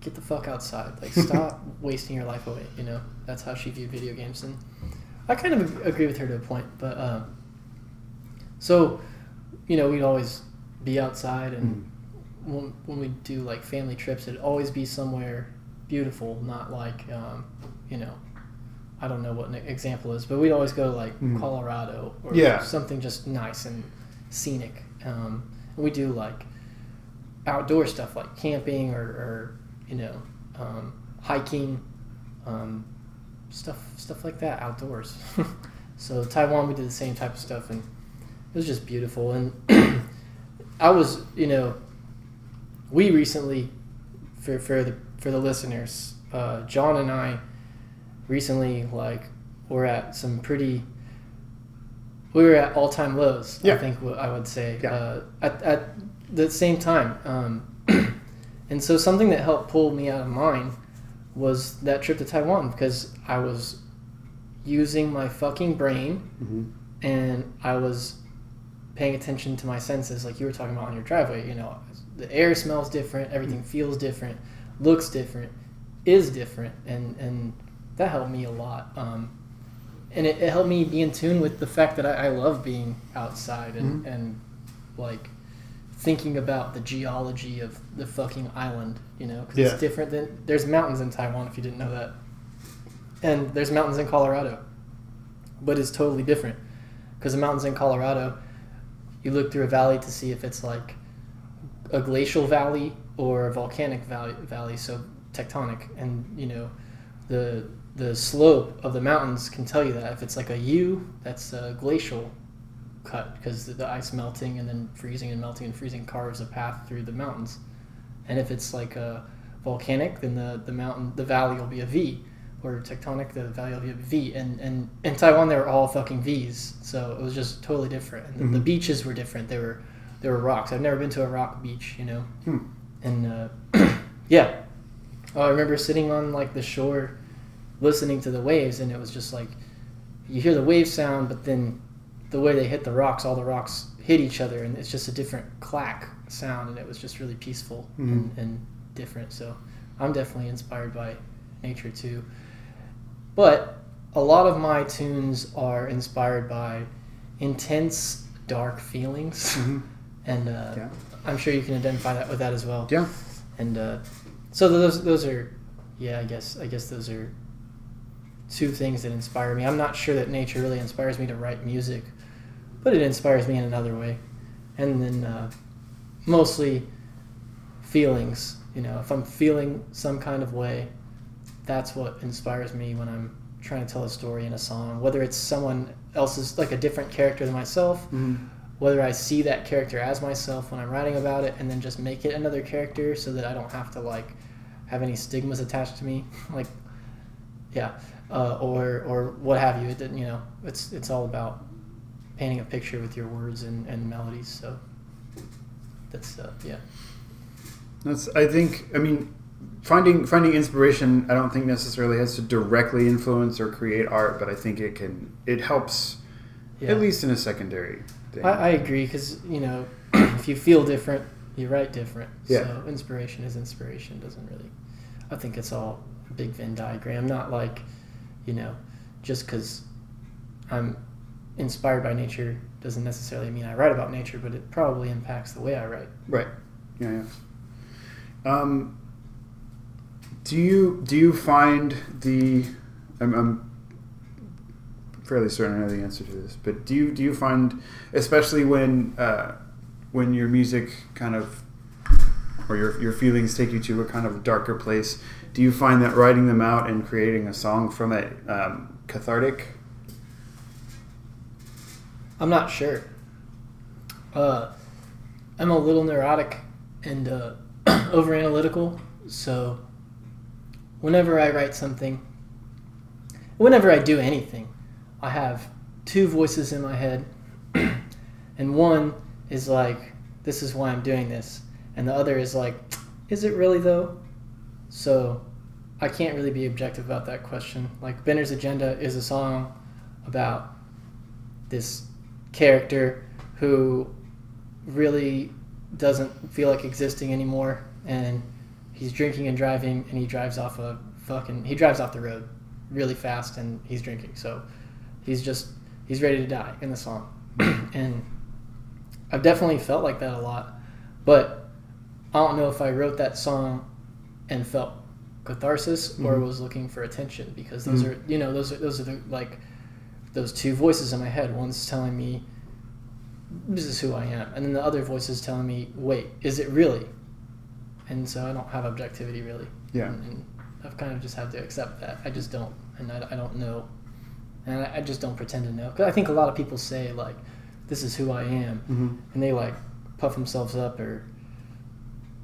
S2: get the fuck outside, like stop wasting your life away. You know that's how she viewed video games and I kind of agree with her to a point, but uh, so you know, we'd always be outside, and
S1: Mm.
S2: when, when we do like family trips, it'd always be somewhere beautiful, not like, um, you know, I don't know what an example is, but we'd always go like
S1: Mhm.
S2: Colorado or
S1: Yeah.
S2: something just nice and scenic. Um, we do like outdoor stuff like camping or, or you know, um, hiking, um, stuff stuff like that outdoors. so Taiwan, we did the same type of stuff, and it was just beautiful. And I was, you know, we recently, for for the for the listeners, uh, John and I recently like we're at some pretty. We were at all time lows.
S1: Yeah.
S2: I think what I would say.
S1: Yeah.
S2: Uh, at at the same time, um, and so something that helped pull me out of mine was that trip to Taiwan because I was using my fucking brain
S1: Mhm.
S2: and I was paying attention to my senses, like you were talking about on your driveway. You know, the air smells different, everything feels different, looks different, is different, and and that helped me a lot. Um, and it, it helped me be in tune with the fact that I, I love being outside and, and like thinking about the geology of the fucking island. You know, because
S1: Yeah.
S2: it's different than there's mountains in Taiwan if you didn't know that, and there's mountains in Colorado, but it's totally different because the mountains in Colorado, you look through a valley to see if it's like a glacial valley or a volcanic valley, valley so tectonic, and you know, the the slope of the mountains can tell you that if it's like a U, that's a glacial cut because the, the ice melting and then freezing and melting and freezing carves a path through the mountains, and if it's like a volcanic, then the the mountain the valley will be a V or tectonic, the valley will be a V. And, and in Taiwan, they were all fucking V's. So it was just totally different. And the, the
S1: Mhm.
S2: beaches were different. They were, they were rocks. I've never been to a rock beach, you know?
S1: Hmm.
S2: And uh, yeah. Oh, I remember sitting on like the shore listening to the waves, and it was just like you hear the wave sound, but then the way they hit the rocks, all the rocks hit each other, and it's just a different clack sound, and it was just really peaceful and,
S1: Mhm.
S2: and different. So I'm definitely inspired by nature too. But a lot of my tunes are inspired by intense, dark feelings,
S1: Mhm.
S2: and uh,
S1: Yeah.
S2: I'm sure you can identify that with that as well.
S1: Yeah.
S2: And uh, so those those are, yeah, I guess I guess those are two things that inspire me. I'm not sure that nature really inspires me to write music, but it inspires me in another way. And then uh, mostly feelings. You know, if I'm feeling some kind of way, that's what inspires me when I'm trying to tell a story in a song. Whether it's someone else's, like a different character than myself,
S1: Mhm.
S2: whether I see that character as myself when I'm writing about it and then just make it another character so that I don't have to like have any stigmas attached to me like yeah uh, or or what have you it didn't you know it's it's all about painting a picture with your words and, and melodies so that's uh, yeah
S1: That's. I think. I mean, finding finding inspiration. I don't think necessarily has to directly influence or create art, but I think it can. It helps,
S2: yeah
S1: at least in a secondary thing.
S2: I, I agree because you know if you feel different you write different
S1: Yeah.
S2: so inspiration is inspiration doesn't really i think it's all a big venn diagram not like you know just because i'm inspired by nature doesn't necessarily mean i write about nature but it probably impacts the way i write
S1: Right. Yeah. Yeah. Um, do you do you find the? I'm, I'm fairly certain I know the answer to this, but do you do you find, especially when uh, when your music kind of or your your feelings take you to a kind of darker place, do you find that writing them out and creating a song from it um, cathartic?
S2: i'm not sure. Uh, i'm a little neurotic and uh, over analytical so whenever i write something whenever I do anything, I have two voices in my head, and one is like, "This is why I'm doing this," and the other is like, "Is it really though?" So, I can't really be objective about that question. Like, Benner's Agenda is a song about this character who really doesn't feel like existing anymore, and he's drinking and driving, and he drives off a fucking he drives off the road really fast and he's drinking so he's just he's ready to die in the song and I've definitely felt like that a lot, but I don't know if I wrote that song and felt catharsis or
S1: Mhm.
S2: was looking for attention because those
S1: Mhm.
S2: are you know those are those are the like those two voices in my head. One's telling me this is who I am, and then the other voice is telling me, wait, is it really? And so I don't have objectivity really.
S1: Yeah.
S2: And, and I've kind of just had to accept that. I just don't, and I, I don't know, and I, I just don't pretend to know. Because I think a lot of people say like, this is who I am,
S1: Mm-hmm.
S2: and they like puff themselves up or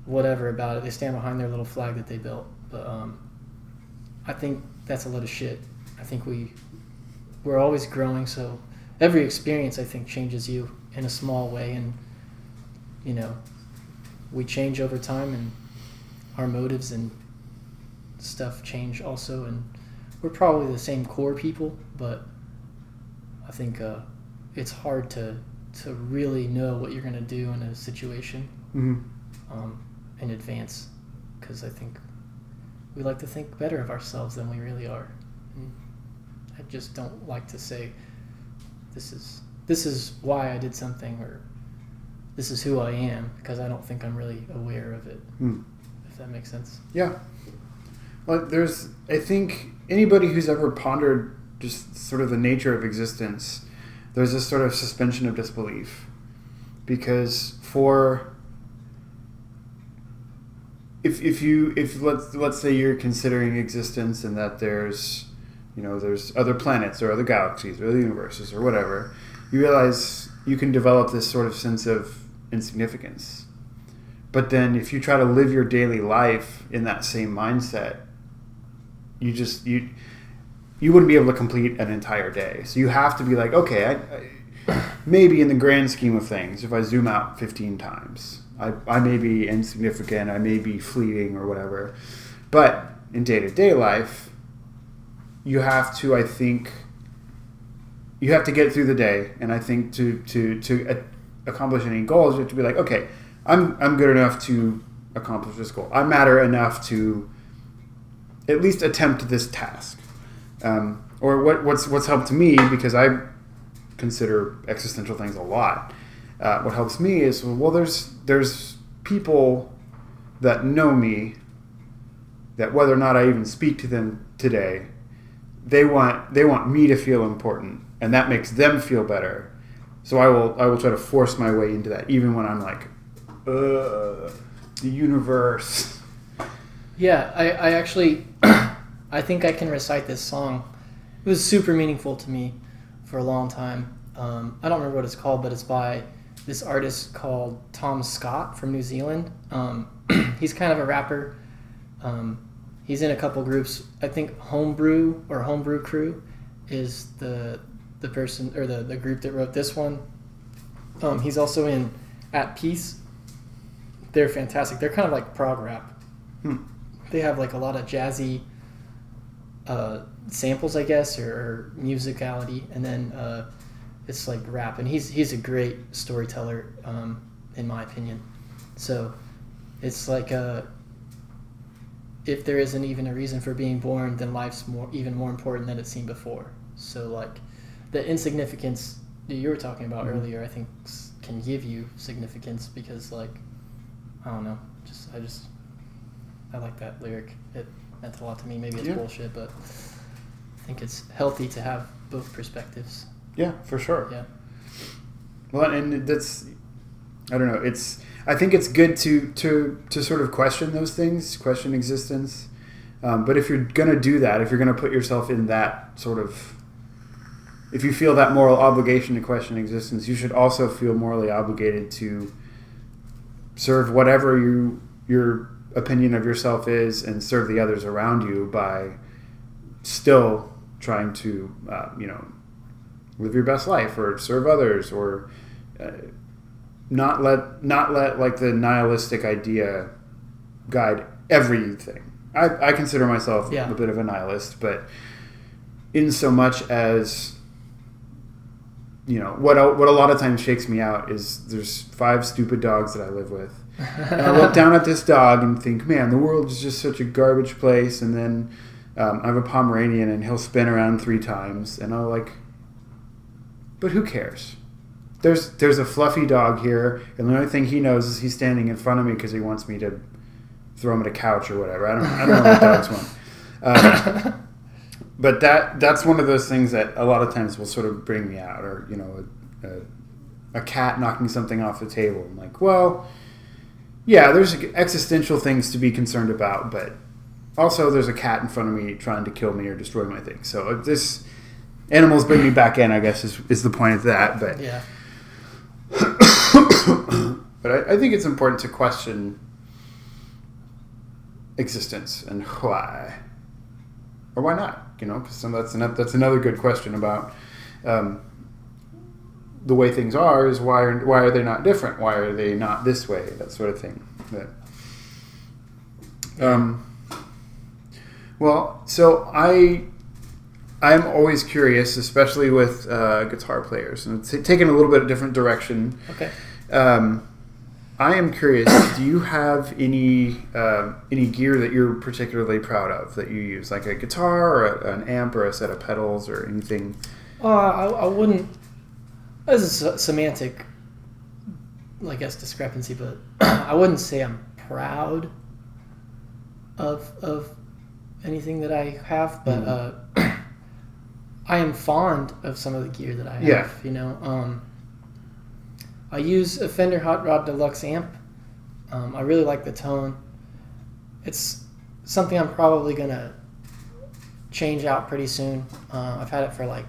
S2: whatever about it. They stand behind their little flag that they built. But um, I think that's a lot of shit. I think we we're always growing, so every experience I think changes you in a small way, and you know we change over time, and our motives and stuff change also, and we're probably the same core people, but I think uh, it's hard to to really know what you're gonna do in a situation
S1: Mm-hmm.
S2: um, in advance because I think we like to think better of ourselves than we really are. And I just don't like to say this is this is why I did something or this is who I am because I don't think I'm really aware of it.
S1: Mm.
S2: If that makes sense.
S1: Yeah. Well, there's, I think, anybody who's ever pondered just sort of the nature of existence, there's this sort of suspension of disbelief. Because for, if, if you, if let's, let's say you're considering existence and that there's, you know, there's other planets or other galaxies or other universes or whatever, you realize you can develop this sort of sense of insignificance. But then if you try to live your daily life in that same mindset, you just you you wouldn't be able to complete an entire day. So you have to be like, okay, I, I, maybe in the grand scheme of things, if I zoom out 15 times, I, I may be insignificant, I may be fleeting or whatever. But in day to day life, you have to, I think, you have to get through the day. And I think to, to, to accomplish any goals, you have to be like, okay, I'm, I'm good enough to accomplish this goal. I matter enough to at least attempt this task. Um, or what, what's what's helped me because I consider existential things a lot. Uh, what helps me is well, there's there's people that know me that whether or not I even speak to them today, they want they want me to feel important, and that makes them feel better. So I will I will try to force my way into that, even when I'm like, uh, the universe.
S2: Yeah, I, I actually, I think I can recite this song. It was super meaningful to me for a long time. Um, I don't remember what it's called, but it's by this artist called Tom Scott from New Zealand. Um, he's kind of a rapper. Um, he's in a couple groups. I think Homebrew or Homebrew Crew is the the person or the, the group that wrote this one. Um, he's also in At Peace. They're fantastic. They're kind of like prog rap
S1: Hmm.
S2: they have like a lot of jazzy uh, samples, I guess, or, or musicality, and then uh, it's like rap. And he's he's a great storyteller, um, in my opinion. So it's like uh, if there isn't even a reason for being born, then life's more even more important than it seemed before. So like the insignificance that you were talking about
S1: Mhm.
S2: earlier, I think can give you significance because like I don't know, just I just I like that lyric. It meant a lot to me. Maybe it's
S1: Yeah.
S2: bullshit, but I think it's healthy to have both perspectives.
S1: Yeah, for sure.
S2: Yeah.
S1: Well, and that's I don't know. It's I think it's good to to to sort of question those things, question existence. Um, but if you're gonna do that, if you're gonna put yourself in that sort of, if you feel that moral obligation to question existence, you should also feel morally obligated to serve whatever you your opinion of yourself is, and serve the others around you by still trying to, uh, you know, live your best life or serve others or uh, not let not let like the nihilistic idea guide everything. I, I consider myself
S2: Yeah.
S1: a bit of a nihilist, but in so much as you know what a, what a lot of times shakes me out is there's five stupid dogs that I live with. And I look down at this dog and think, man, the world is just such a garbage place. And then um, I have a Pomeranian and he'll spin around three times, and I'm like, but who cares? there's there's a fluffy dog here, and the only thing he knows is he's standing in front of me because he wants me to throw him at a couch or whatever. I don't I don't know what dogs want. Um, but that that's one of those things that a lot of times will sort of bring me out, or you know, a, a, a cat knocking something off the table. I'm like, well, yeah, there's existential things to be concerned about, but also there's a cat in front of me trying to kill me or destroy my things. So uh, this animals bring me back in, I guess, is, is the point of that. But
S2: Yeah.
S1: but I, I think it's important to question existence and why or why not. You know, because that's another, that's another good question about um, the way things are. Is why are, why are they not different? Why are they not this way? That sort of thing. But, um, well, so I I'm always curious, especially with uh, guitar players, and it's taken a little bit of different direction.
S2: Okay.
S1: Um, I am curious. do you have any um any gear that you're particularly proud of that you use, like a guitar or a, an amp or a set of pedals or anything?
S2: Uh, I, I wouldn't. This is a semantic, I guess, discrepancy, but I wouldn't say I'm proud of of anything that I have, but uh, I am fond of some of the gear that I have.
S1: Yeah.
S2: You know, um, I use a Fender Hot Rod Deluxe amp. Um, I really like the tone. It's something I'm probably gonna change out pretty soon. Uh, I've had it for like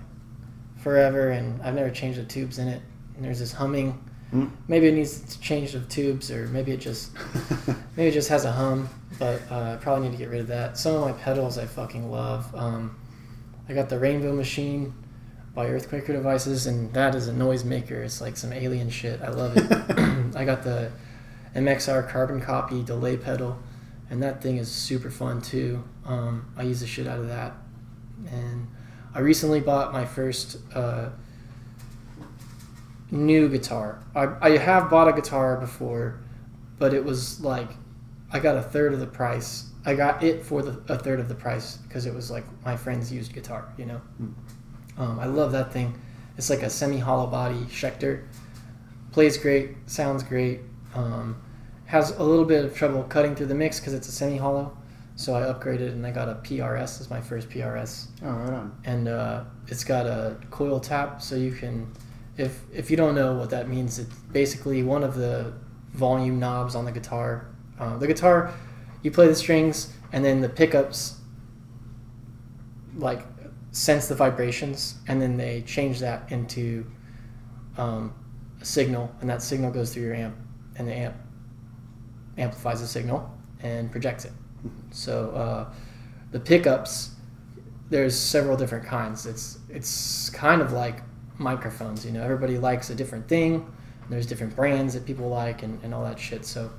S2: forever, and I've never changed the tubes in it. And there's this humming.
S1: Mm.
S2: Maybe it needs to change the tubes, or maybe it just maybe it just has a hum. But uh, I probably need to get rid of that. Some of my pedals I fucking love. Um, I got the Rainbow Machine by Earthquaker Devices, and that is a noise maker. It's like some alien shit. I love it. I got the MXR Carbon Copy delay pedal, and that thing is super fun too. Um, I use the shit out of that. And I recently bought my first uh, new guitar. I, I have bought a guitar before, but it was like I got a third of the price. I got it for the, a third of the price because it was like my friend's used guitar, you know. Um, I love that thing. It's like a semi-hollow body Schecter. Plays great, sounds great. Um, has a little bit of trouble cutting through the mix because it's a semi-hollow. So I upgraded and I got a PRS. It's my first PRS,
S1: Oh, right on.
S2: and uh, it's got a coil tap, so you can. If if you don't know what that means, it's basically one of the volume knobs on the guitar. Uh, the guitar, you play the strings, and then the pickups like sense the vibrations, and then they change that into um, a signal, and that signal goes through your amp, and the amp amplifies the signal and projects it. So uh, the pickups, there's several different kinds. It's it's kind of like microphones. You know, everybody likes a different thing. There's different brands that people like, and, and all that shit. So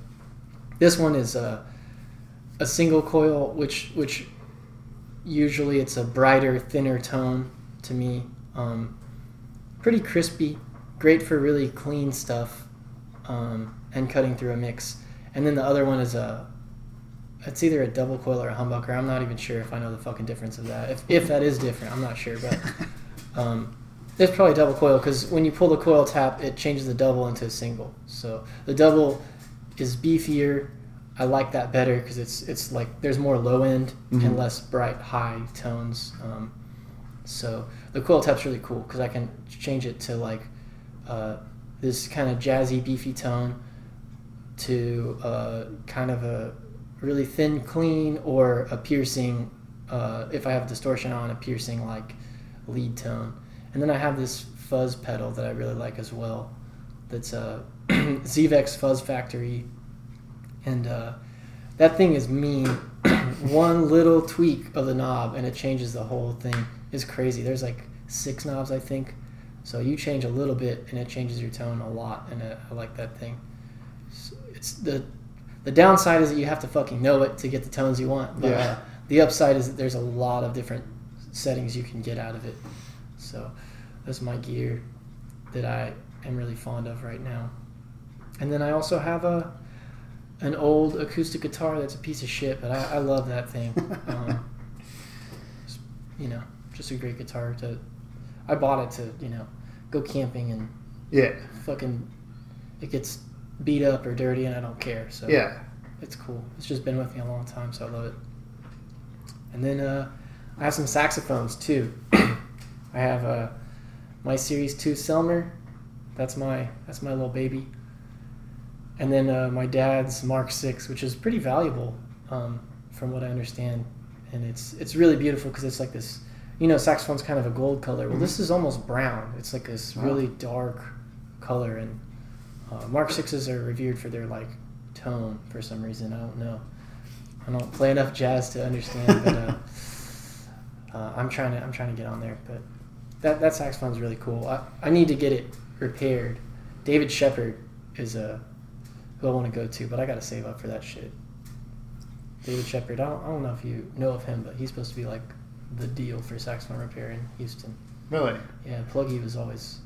S2: this one is a a single coil, which which usually it's a brighter, thinner tone to me. Um, pretty crispy, great for really clean stuff, um, and cutting through a mix. And then the other one is a it's either a double coil or a humbucker. I'm not even sure if I know the fucking difference of that. If, if that is different, I'm not sure, but um, it's probably double coil because when you pull the coil tap, it changes the double into a single. So the double is beefier. I like that better because it's it's like there's more low end
S1: Mhm.
S2: and less bright high tones. Um, so the coil tap's really cool because I can change it to like uh, this kind of jazzy beefy tone to uh, kind of a really thin clean or a piercing uh, if I have distortion on a piercing like lead tone and then I have this fuzz pedal that I really like as well that's a Zvex Fuzz Factory and uh, that thing is mean one little tweak of the knob and it changes the whole thing it's crazy there's like six knobs I think so you change a little bit and it changes your tone a lot and uh, I like that thing it's, it's the the downside is that you have to fucking know it to get the tones you want. But
S1: Yeah.
S2: uh, the upside is that there's a lot of different settings you can get out of it. So that's my gear that I am really fond of right now. And then I also have a an old acoustic guitar that's a piece of shit, but I, I love that thing. Um, you know, just a great guitar to. I bought it to you know go camping and
S1: Yeah.
S2: fucking it gets beat up or dirty and I don't care. So
S1: Yeah.
S2: it's cool. It's just been with me a long time, so I love it. And then uh, I have some saxophones too. I have uh, my Series Two Selmer. That's my that's my little baby. And then uh, my dad's Mark Six, which is pretty valuable, um, from what I understand. And it's it's really beautiful because it's like this. You know, saxophone's kind of a gold color. Well, this is almost brown. It's like this
S1: Wow.
S2: really dark color, and uh, Mark Sixes are revered for their like tone for some reason. I don't know. I don't play enough jazz to understand, but uh, uh, I'm trying to I'm trying to get on there. But that that saxophone's really cool. I, I need to get it repaired. David Shepard is a who I want to go to, but I got to save up for that shit. David Shepard. I don't, I don't know if you know of him, but he's supposed to be like the deal for saxophone repair in Houston.
S1: Really?
S2: Yeah, Pluggy was always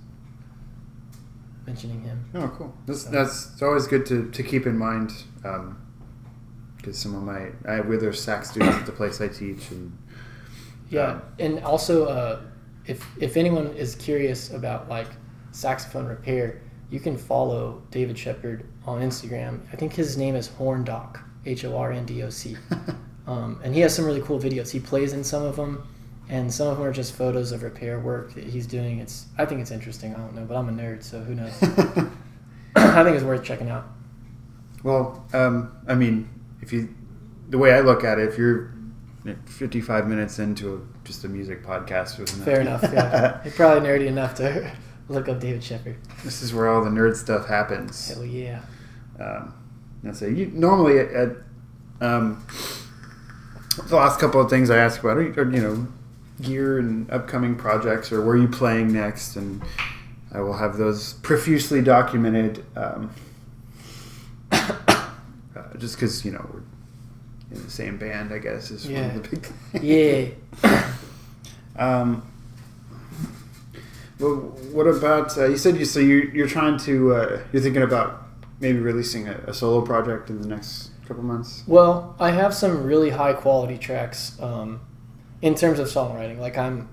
S2: mentioning him.
S1: Oh, cool. That's,
S2: So-
S1: that's it's always good to, to keep in mind because some of my I other sax students at the place I teach, and
S2: Yeah,
S1: Um,
S2: and also, uh, if if anyone is curious about like saxophone repair, you can follow David Shepard on Instagram. I think his name is Horndoc, H O R N D O C, um, and he has some really cool videos. He plays in some of them, and some of them are just photos of repair work that he's doing. It's I think it's interesting. I don't know, but I'm a nerd, so who knows? I think it's worth checking out.
S1: well, um, I mean, if you the way I look at it, if you're 55 minutes into a, just a music podcast?
S2: Fair enough. Yeah, you're probably nerdy enough to look up David Shepard.
S1: this is where all the nerd stuff happens.
S2: Hell yeah.
S1: um, that's it. You normally at, at um, the last couple of things I ask about are, are you know gear and upcoming projects or where are you playing next, and I will have those profusely documented. Um, uh, just because you know we're in the same band, I guess is one
S2: Yeah.
S1: of the big.
S2: Yeah.
S1: Um, well, what about uh, you said you so you you're trying to uh, you're thinking about maybe releasing a, a solo project in the next couple months.
S2: Well, I have some really high quality tracks um, in terms of songwriting. Like I'm,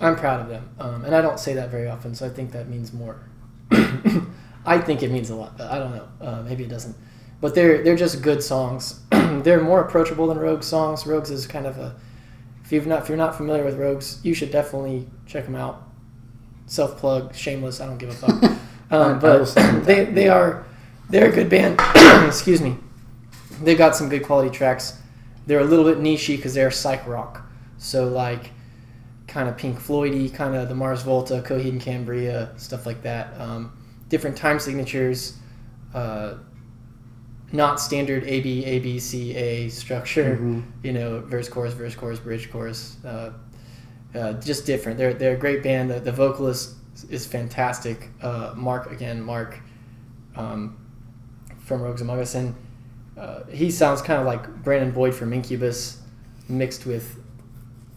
S2: I'm proud of them, um, and I don't say that very often. So I think that means more. I think it means a lot, but I don't know. Uh, maybe it doesn't. But they're they're just good songs. they're more approachable than Rogues songs. Rogues is kind of a if you've not if you're not familiar with Rogues, you should definitely check them out. Self plug, shameless. I don't give a fuck. Um, but they they are they're a good band. Excuse me. They've got some good quality tracks. They're a little bit nichey because they're psych rock. So like, kind of Pink Floydy, kind of the Mars Volta, Coheed and Cambria, stuff like that. Um, different time signatures. Uh, not standard A B A B C A structure.
S1: Mhm.
S2: You know, verse chorus, verse chorus, bridge chorus. Uh, uh, just different. They're they're a great band. The, the vocalist is fantastic. Uh, Mark again, Mark um, from Rogues Among Us, and uh, he sounds kind of like Brandon Boyd from Incubus, mixed with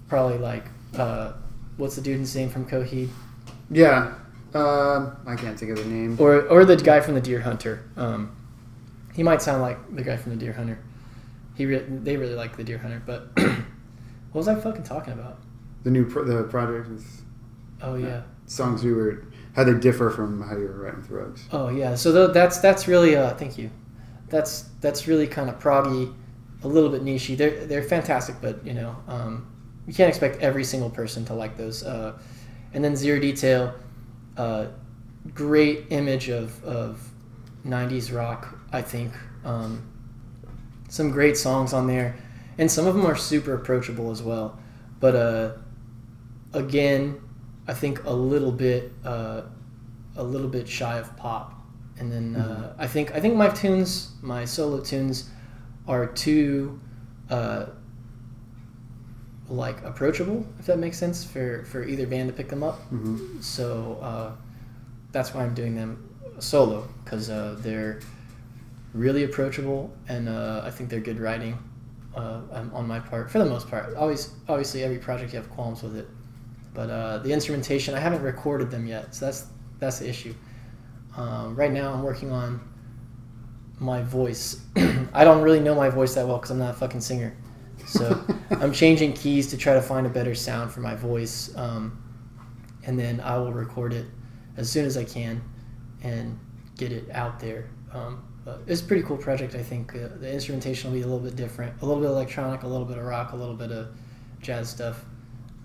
S2: probably like uh, what's the dude's name from Coheed,
S1: Yeah, um, I can't think of the name.
S2: or or the guy from the Dear Hunter. Um, he might sound like the guy from the Dear Hunter. He re- they really like the Dear Hunter, but what was I fucking talking about?
S1: The new pro- the project with
S2: Oh yeah.
S1: songs you were how they differ from how you were writing with Rogues.
S2: Oh yeah, so th- that's that's really uh, thank you. That's that's really kind of proggy, a little bit nichey. They're they're fantastic, but you know um, you can't expect every single person to like those. Uh, and then Zero Detail, uh, great image of of '90s rock. I think um, some great songs on there, and some of them are super approachable as well. But uh, again, I think a little bit. Uh, a little bit shy of pop. And then uh, I think I think my tunes, my solo tunes, are too uh, like approachable, if that makes sense, for for either band to pick them up.
S1: Mm-hmm.
S2: So uh, that's why I'm doing them solo because uh, they're really approachable, and uh, I think they're good writing uh, um, on my part for the most part. Always, obviously, every project you have qualms with it, but uh, the instrumentation I haven't recorded them yet, so that's that's the issue. Um, right now, I'm working on my voice. I don't really know my voice that well because I'm not a fucking singer. So I'm changing keys to try to find a better sound for my voice, um, and then I will record it as soon as I can and get it out there. Um, it's a pretty cool project. I think uh, the instrumentation will be a little bit different, a little bit electronic, a little bit of rock, a little bit of jazz stuff,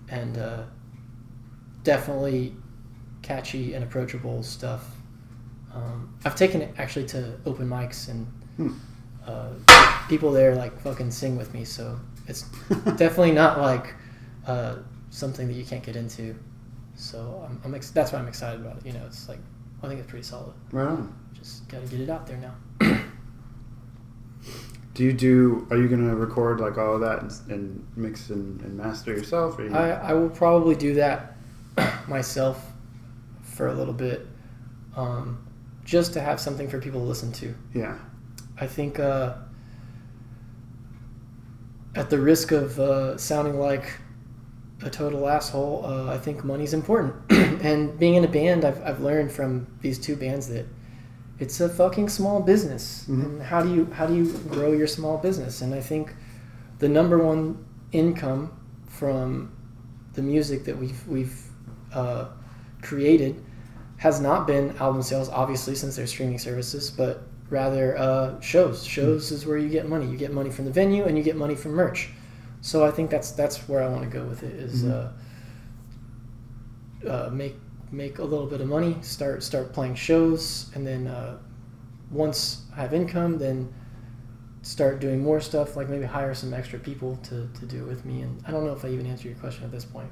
S2: and uh, definitely catchy and approachable stuff. Um, I've taken it actually to open mics and
S1: Hmm.
S2: uh, people there like fucking sing with me, so it's definitely not like uh, something that you can't get into. So I'm, I'm ex- that's why I'm excited about it. You know, it's like I think it's pretty solid.
S1: Right on.
S2: Just got to get it out there now.
S1: Do you do? Are you gonna record like all of that and, and mix and, and master yourself? Or you,
S2: I, I will probably do that myself for a little bit, um, just to have something for people to listen to.
S1: yeah.
S2: I think, uh, at the risk of uh, sounding like a total asshole, uh, I think money's important. and being in a band, I've, I've learned from these two bands that it's a fucking small business.
S1: Mhm.
S2: And how do you how do you grow your small business? And I think the number one income from the music that we've we've uh, created has not been album sales, obviously, since they're streaming services, but rather uh, shows. Shows is where you get money. You get money from the venue, and you get money from merch. So I think that's that's where I want to go with it. Is
S1: Mhm.
S2: uh, uh, make make a little bit of money, start start playing shows, and then uh, once I have income, then start doing more stuff. Like maybe hire some extra people to, to do it with me. And I don't know if I even answered your question at this point.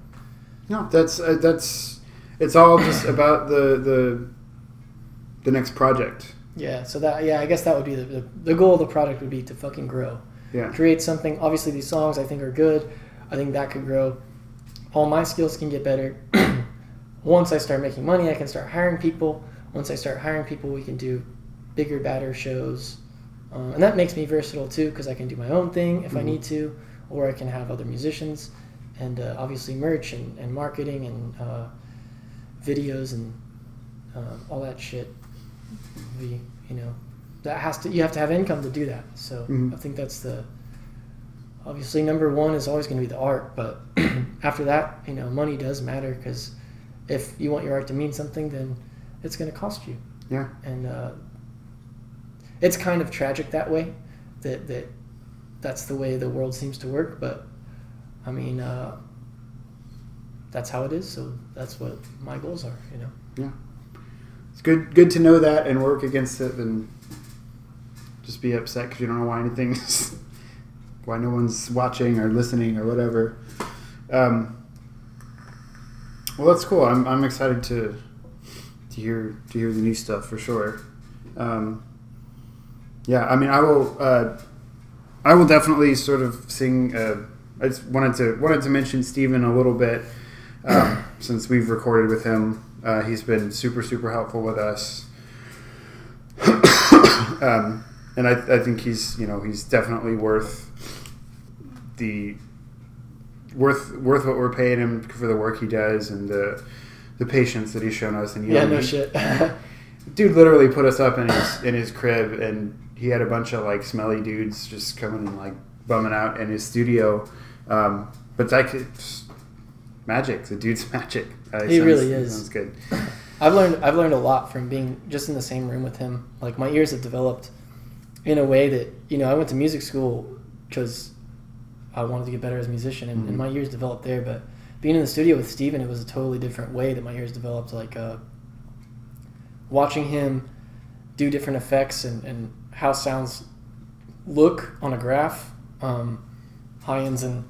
S1: No, that's uh, that's. It's all just about the the the next project.
S2: Yeah. So that yeah, I guess that would be the the, the goal of the product would be to fucking grow.
S1: Yeah.
S2: create something. Obviously, these songs I think are good. I think that could grow. All my skills can get better. Once I start making money, I can start hiring people. Once I start hiring people, we can do bigger, badder shows. Uh, and that makes me versatile too because I can do my own thing if I
S1: Mhm.
S2: need to, or I can have other musicians. And uh, obviously, merch and, and marketing and uh, videos and uh, all that shit. Be, you know, that has to you have to have income to do that. So
S1: Mhm.
S2: I think that's the obviously number one is always going to be the art, but after that, you know, money does matter because if you want your art to mean something, then it's going to cost you.
S1: Yeah.
S2: And uh, it's kind of tragic that way, that that that's the way the world seems to work. But I mean, uh, that's how it is. So that's what my goals are. You know. Yeah.
S1: It's good good to know that and work against it than just be upset because you don't know why anything's why no one's watching or listening or whatever. Um, well, that's cool. I'm, I'm excited to to hear to hear the new stuff for sure. Um, yeah, I mean, I will uh, I will definitely sort of sing. Uh, I just wanted to wanted to mention Steven a little bit um, since we've recorded with him. Uh, he's been super super helpful with us, um, and I, I think he's you know he's definitely worth the worth worth what we're paying him for the work he does and the the patience that he's shown us. And
S2: Yeah. No
S1: he-
S2: shit.
S1: dude literally put us up in his in his crib and he had a bunch of like smelly dudes just coming and like bumming out in his studio um, but like it's magic the dude's magic uh,
S2: He really
S1: he
S2: is.
S1: sounds good
S2: I've learned I've learned a lot from being just in the same room with him. Like my ears have developed in a way that you know I went to music school because I wanted to get better as a musician, and, and
S1: Mhm.
S2: my ears developed there. But being in the studio with Steven, it was a totally different way that my ears developed. Like uh, watching him do different effects and, and how sounds look on a graph, um, high ends and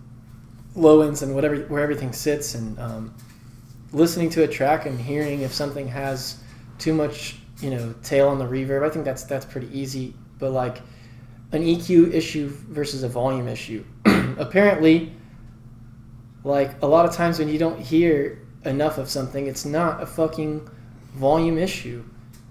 S2: low ends and whatever where everything sits, and um, listening to a track and hearing if something has too much, you know, tail on the reverb. I think that's that's pretty easy. But like an EQ issue versus a volume issue, apparently, like a lot of times when you don't hear enough of something, it's not a fucking volume issue,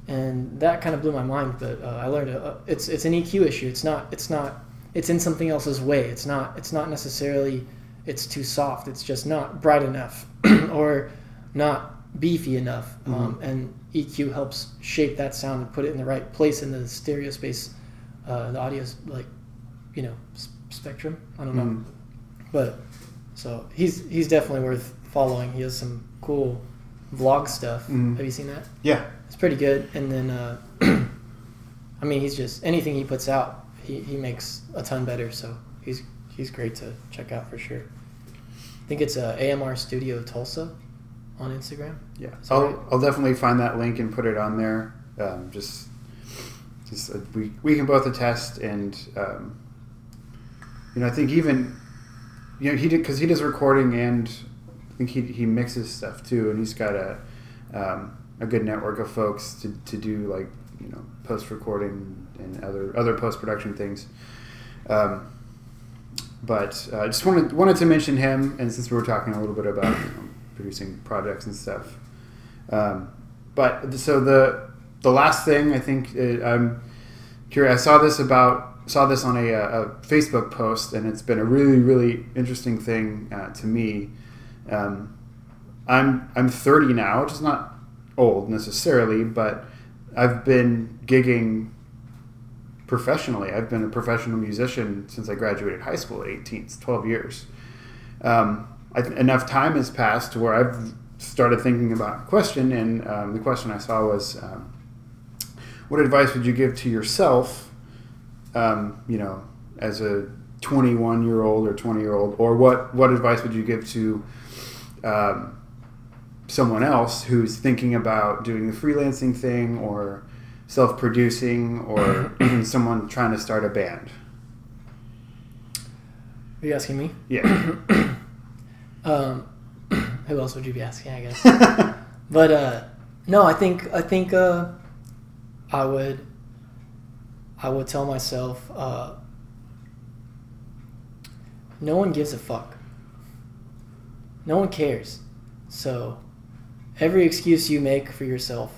S2: and that kind of blew my mind. But uh, I learned uh, it's it's an EQ issue. It's not it's not it's in something else's way. It's not it's not necessarily it's too soft. It's just not bright enough or not beefy enough. Um, and EQ helps shape that sound and put it in the right place in the stereo space, uh, the audio's like, you know, s- spectrum. I don't know,
S1: Mm.
S2: but so he's he's definitely worth following. He has some cool vlog stuff.
S1: Mhm.
S2: Have you seen that?
S1: Yeah.
S2: It's pretty good. And then, uh, I mean, he's just anything he puts out, he, he makes a ton better. So he's he's great to check out for sure. I think it's uh, AMR Studio Tulsa on Instagram.
S1: Yeah, I'll,
S2: right?
S1: I'll definitely find that link and put it on there. Um, just, just uh, we we can both attest, and um, you know, I think even, you know, he did because he does recording and I think he he mixes stuff too, and he's got a um, a good network of folks to, to do like you know post recording and other other post production things. Um, but uh, I just wanted wanted to mention him, and since we were talking a little bit about you know, producing projects and stuff, um, but so the the last thing I think uh, I'm curious. I saw this about saw this on a, a Facebook post, and it's been a really really interesting thing uh, to me. Um, I'm I'm 30 now, which is not old necessarily, but I've been gigging professionally. I've been a professional musician since I graduated high school at 18. It's 12 years. Um, I, enough time has passed to where I've started thinking about a question, and um, the question I saw was, um, "What advice would you give to yourself? Um, you know, as a 21 year old or 20 year old, or what what advice would you give to um, someone else who's thinking about doing the freelancing thing or self producing or even someone trying to start a band.
S2: Are you asking me?
S1: Yeah.
S2: Um, who else would you be asking? I guess. but uh, no, I think I think uh, I would I would tell myself uh, no one gives a fuck. No one cares. So every excuse you make for yourself,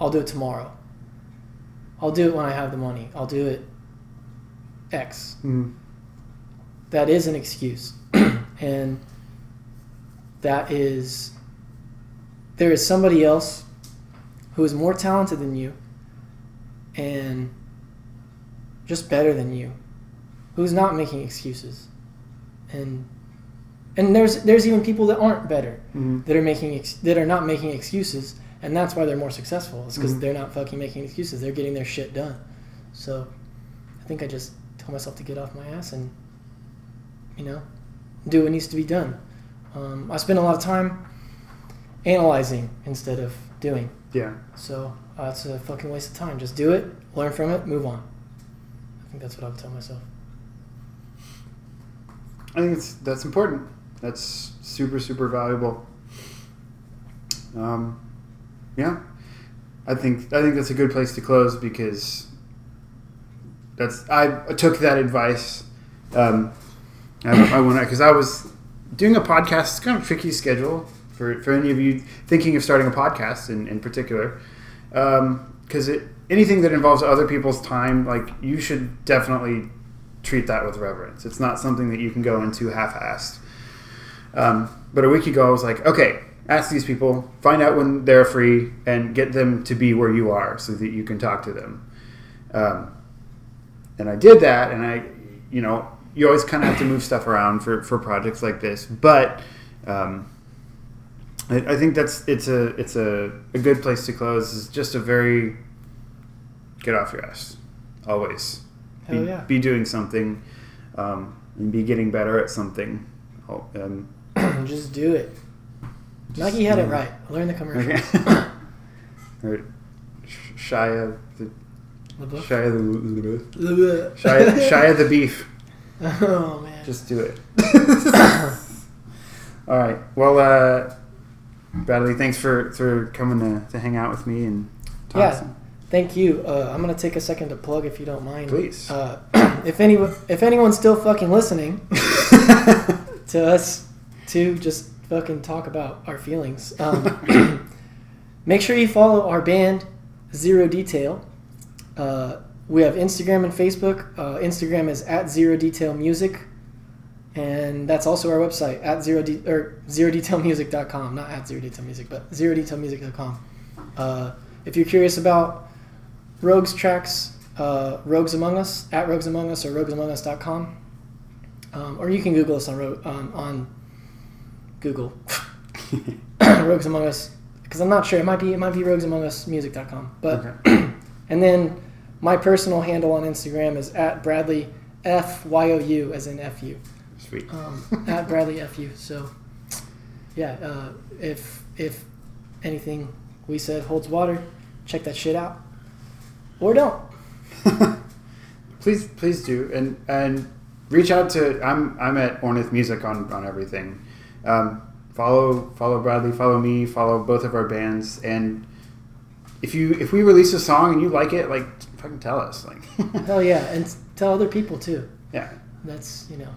S2: I'll do it tomorrow. I'll do it when I have the money. I'll do it X.
S1: Mm.
S2: That is an excuse. and that is there is somebody else who is more talented than you and just better than you who's not making excuses and and there's there's even people that aren't better
S1: Mhm.
S2: that are making ex- that are not making excuses and that's why they're more successful it's because
S1: Mhm.
S2: they're not fucking making excuses they're getting their shit done so i think i just tell myself to get off my ass and you know do what needs to be done um, i spend a lot of time analyzing instead of doing
S1: Yeah.
S2: so uh, it's a fucking waste of time just do it learn from it move on i think that's what i would tell myself
S1: I think it's that's important. That's super super valuable. Um, yeah, I think I think that's a good place to close because that's I took that advice. Um, I, I went because I was doing a podcast. It's kind of tricky schedule for, for any of you thinking of starting a podcast in, in particular because it anything that involves other people's time like you should definitely treat that with reverence. It's not something that you can go into half-assed. Um, but a week ago, I was like, okay, ask these people, find out when they're free, and get them to be where you are, so that you can talk to them. Um, and I did that, and I, you know, you always kind of have to move stuff around for, for projects like this, but um, I, I think that's it's a it's a, a good place to close. It's just a very get off your ass, always
S2: Hell
S1: be,
S2: yeah.
S1: be doing something um, and be getting better at something. Oh, um,
S2: just do it nike had it right learn the commercial
S1: okay. or Sh- Shia the
S2: LaBeouf?
S1: Shia the
S2: LaBeouf.
S1: Shia, Shia the beef.
S2: oh man
S1: Just do it. All right. Well, uh, Bradley, thanks for for coming to, to hang out with me and talk.
S2: Yeah.
S1: some-
S2: Thank you. Uh, I'm gonna take a second to plug if you don't mind.
S1: Please.
S2: Uh, if any if anyone's still fucking listening to us to just fucking talk about our feelings, um, make sure you follow our band Zero Detail. Uh, we have Instagram and Facebook. Uh, Instagram is at Zero Detail Music, and that's also our website at zero de- or zero detailmusic.com. Not at zero detail music, but zero detailmusic.com. Uh, if you're curious about Rogues tracks, uh, Rogues Among Us at Rogues Among Us or RoguesAmongUs.com, um, or you can Google us on on, on Google Rogues Among Us because I'm not sure. It might be it might be roguesamongus.music.com. But
S1: Okay.
S2: and then my personal handle on Instagram is at Bradley F Y O U as in F U
S1: Sweet.
S2: um, at Bradley Fu. So, yeah, uh, if if anything we said holds water, check that shit out, or don't.
S1: please please do and and reach out to i'm i'm at ornith music on on everything um, follow follow bradley follow me follow both of our bands and if you if we release a song and you like it like fucking tell us like
S2: Hell yeah, and tell other people too.
S1: yeah
S2: That's you know,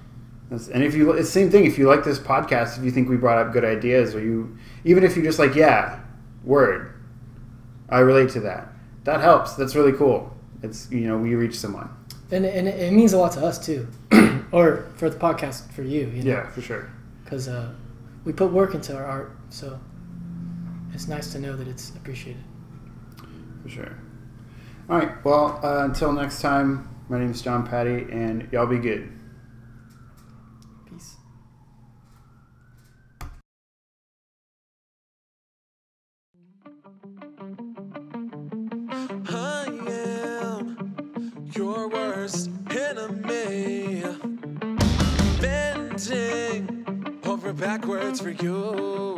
S1: That's, and if you it's same thing if you like this podcast if you think we brought up good ideas or you even if you just like yeah word i relate to that that helps that's really cool it's you know we reach someone
S2: and and it means a lot to us too, or for the podcast for you. you know?
S1: yeah for sure
S2: because uh, we put work into our art, so it's nice to know that it's appreciated.
S1: For sure. All right. Well, uh, until next time, my name is John Patty, and y'all be good.
S3: Backwards for you.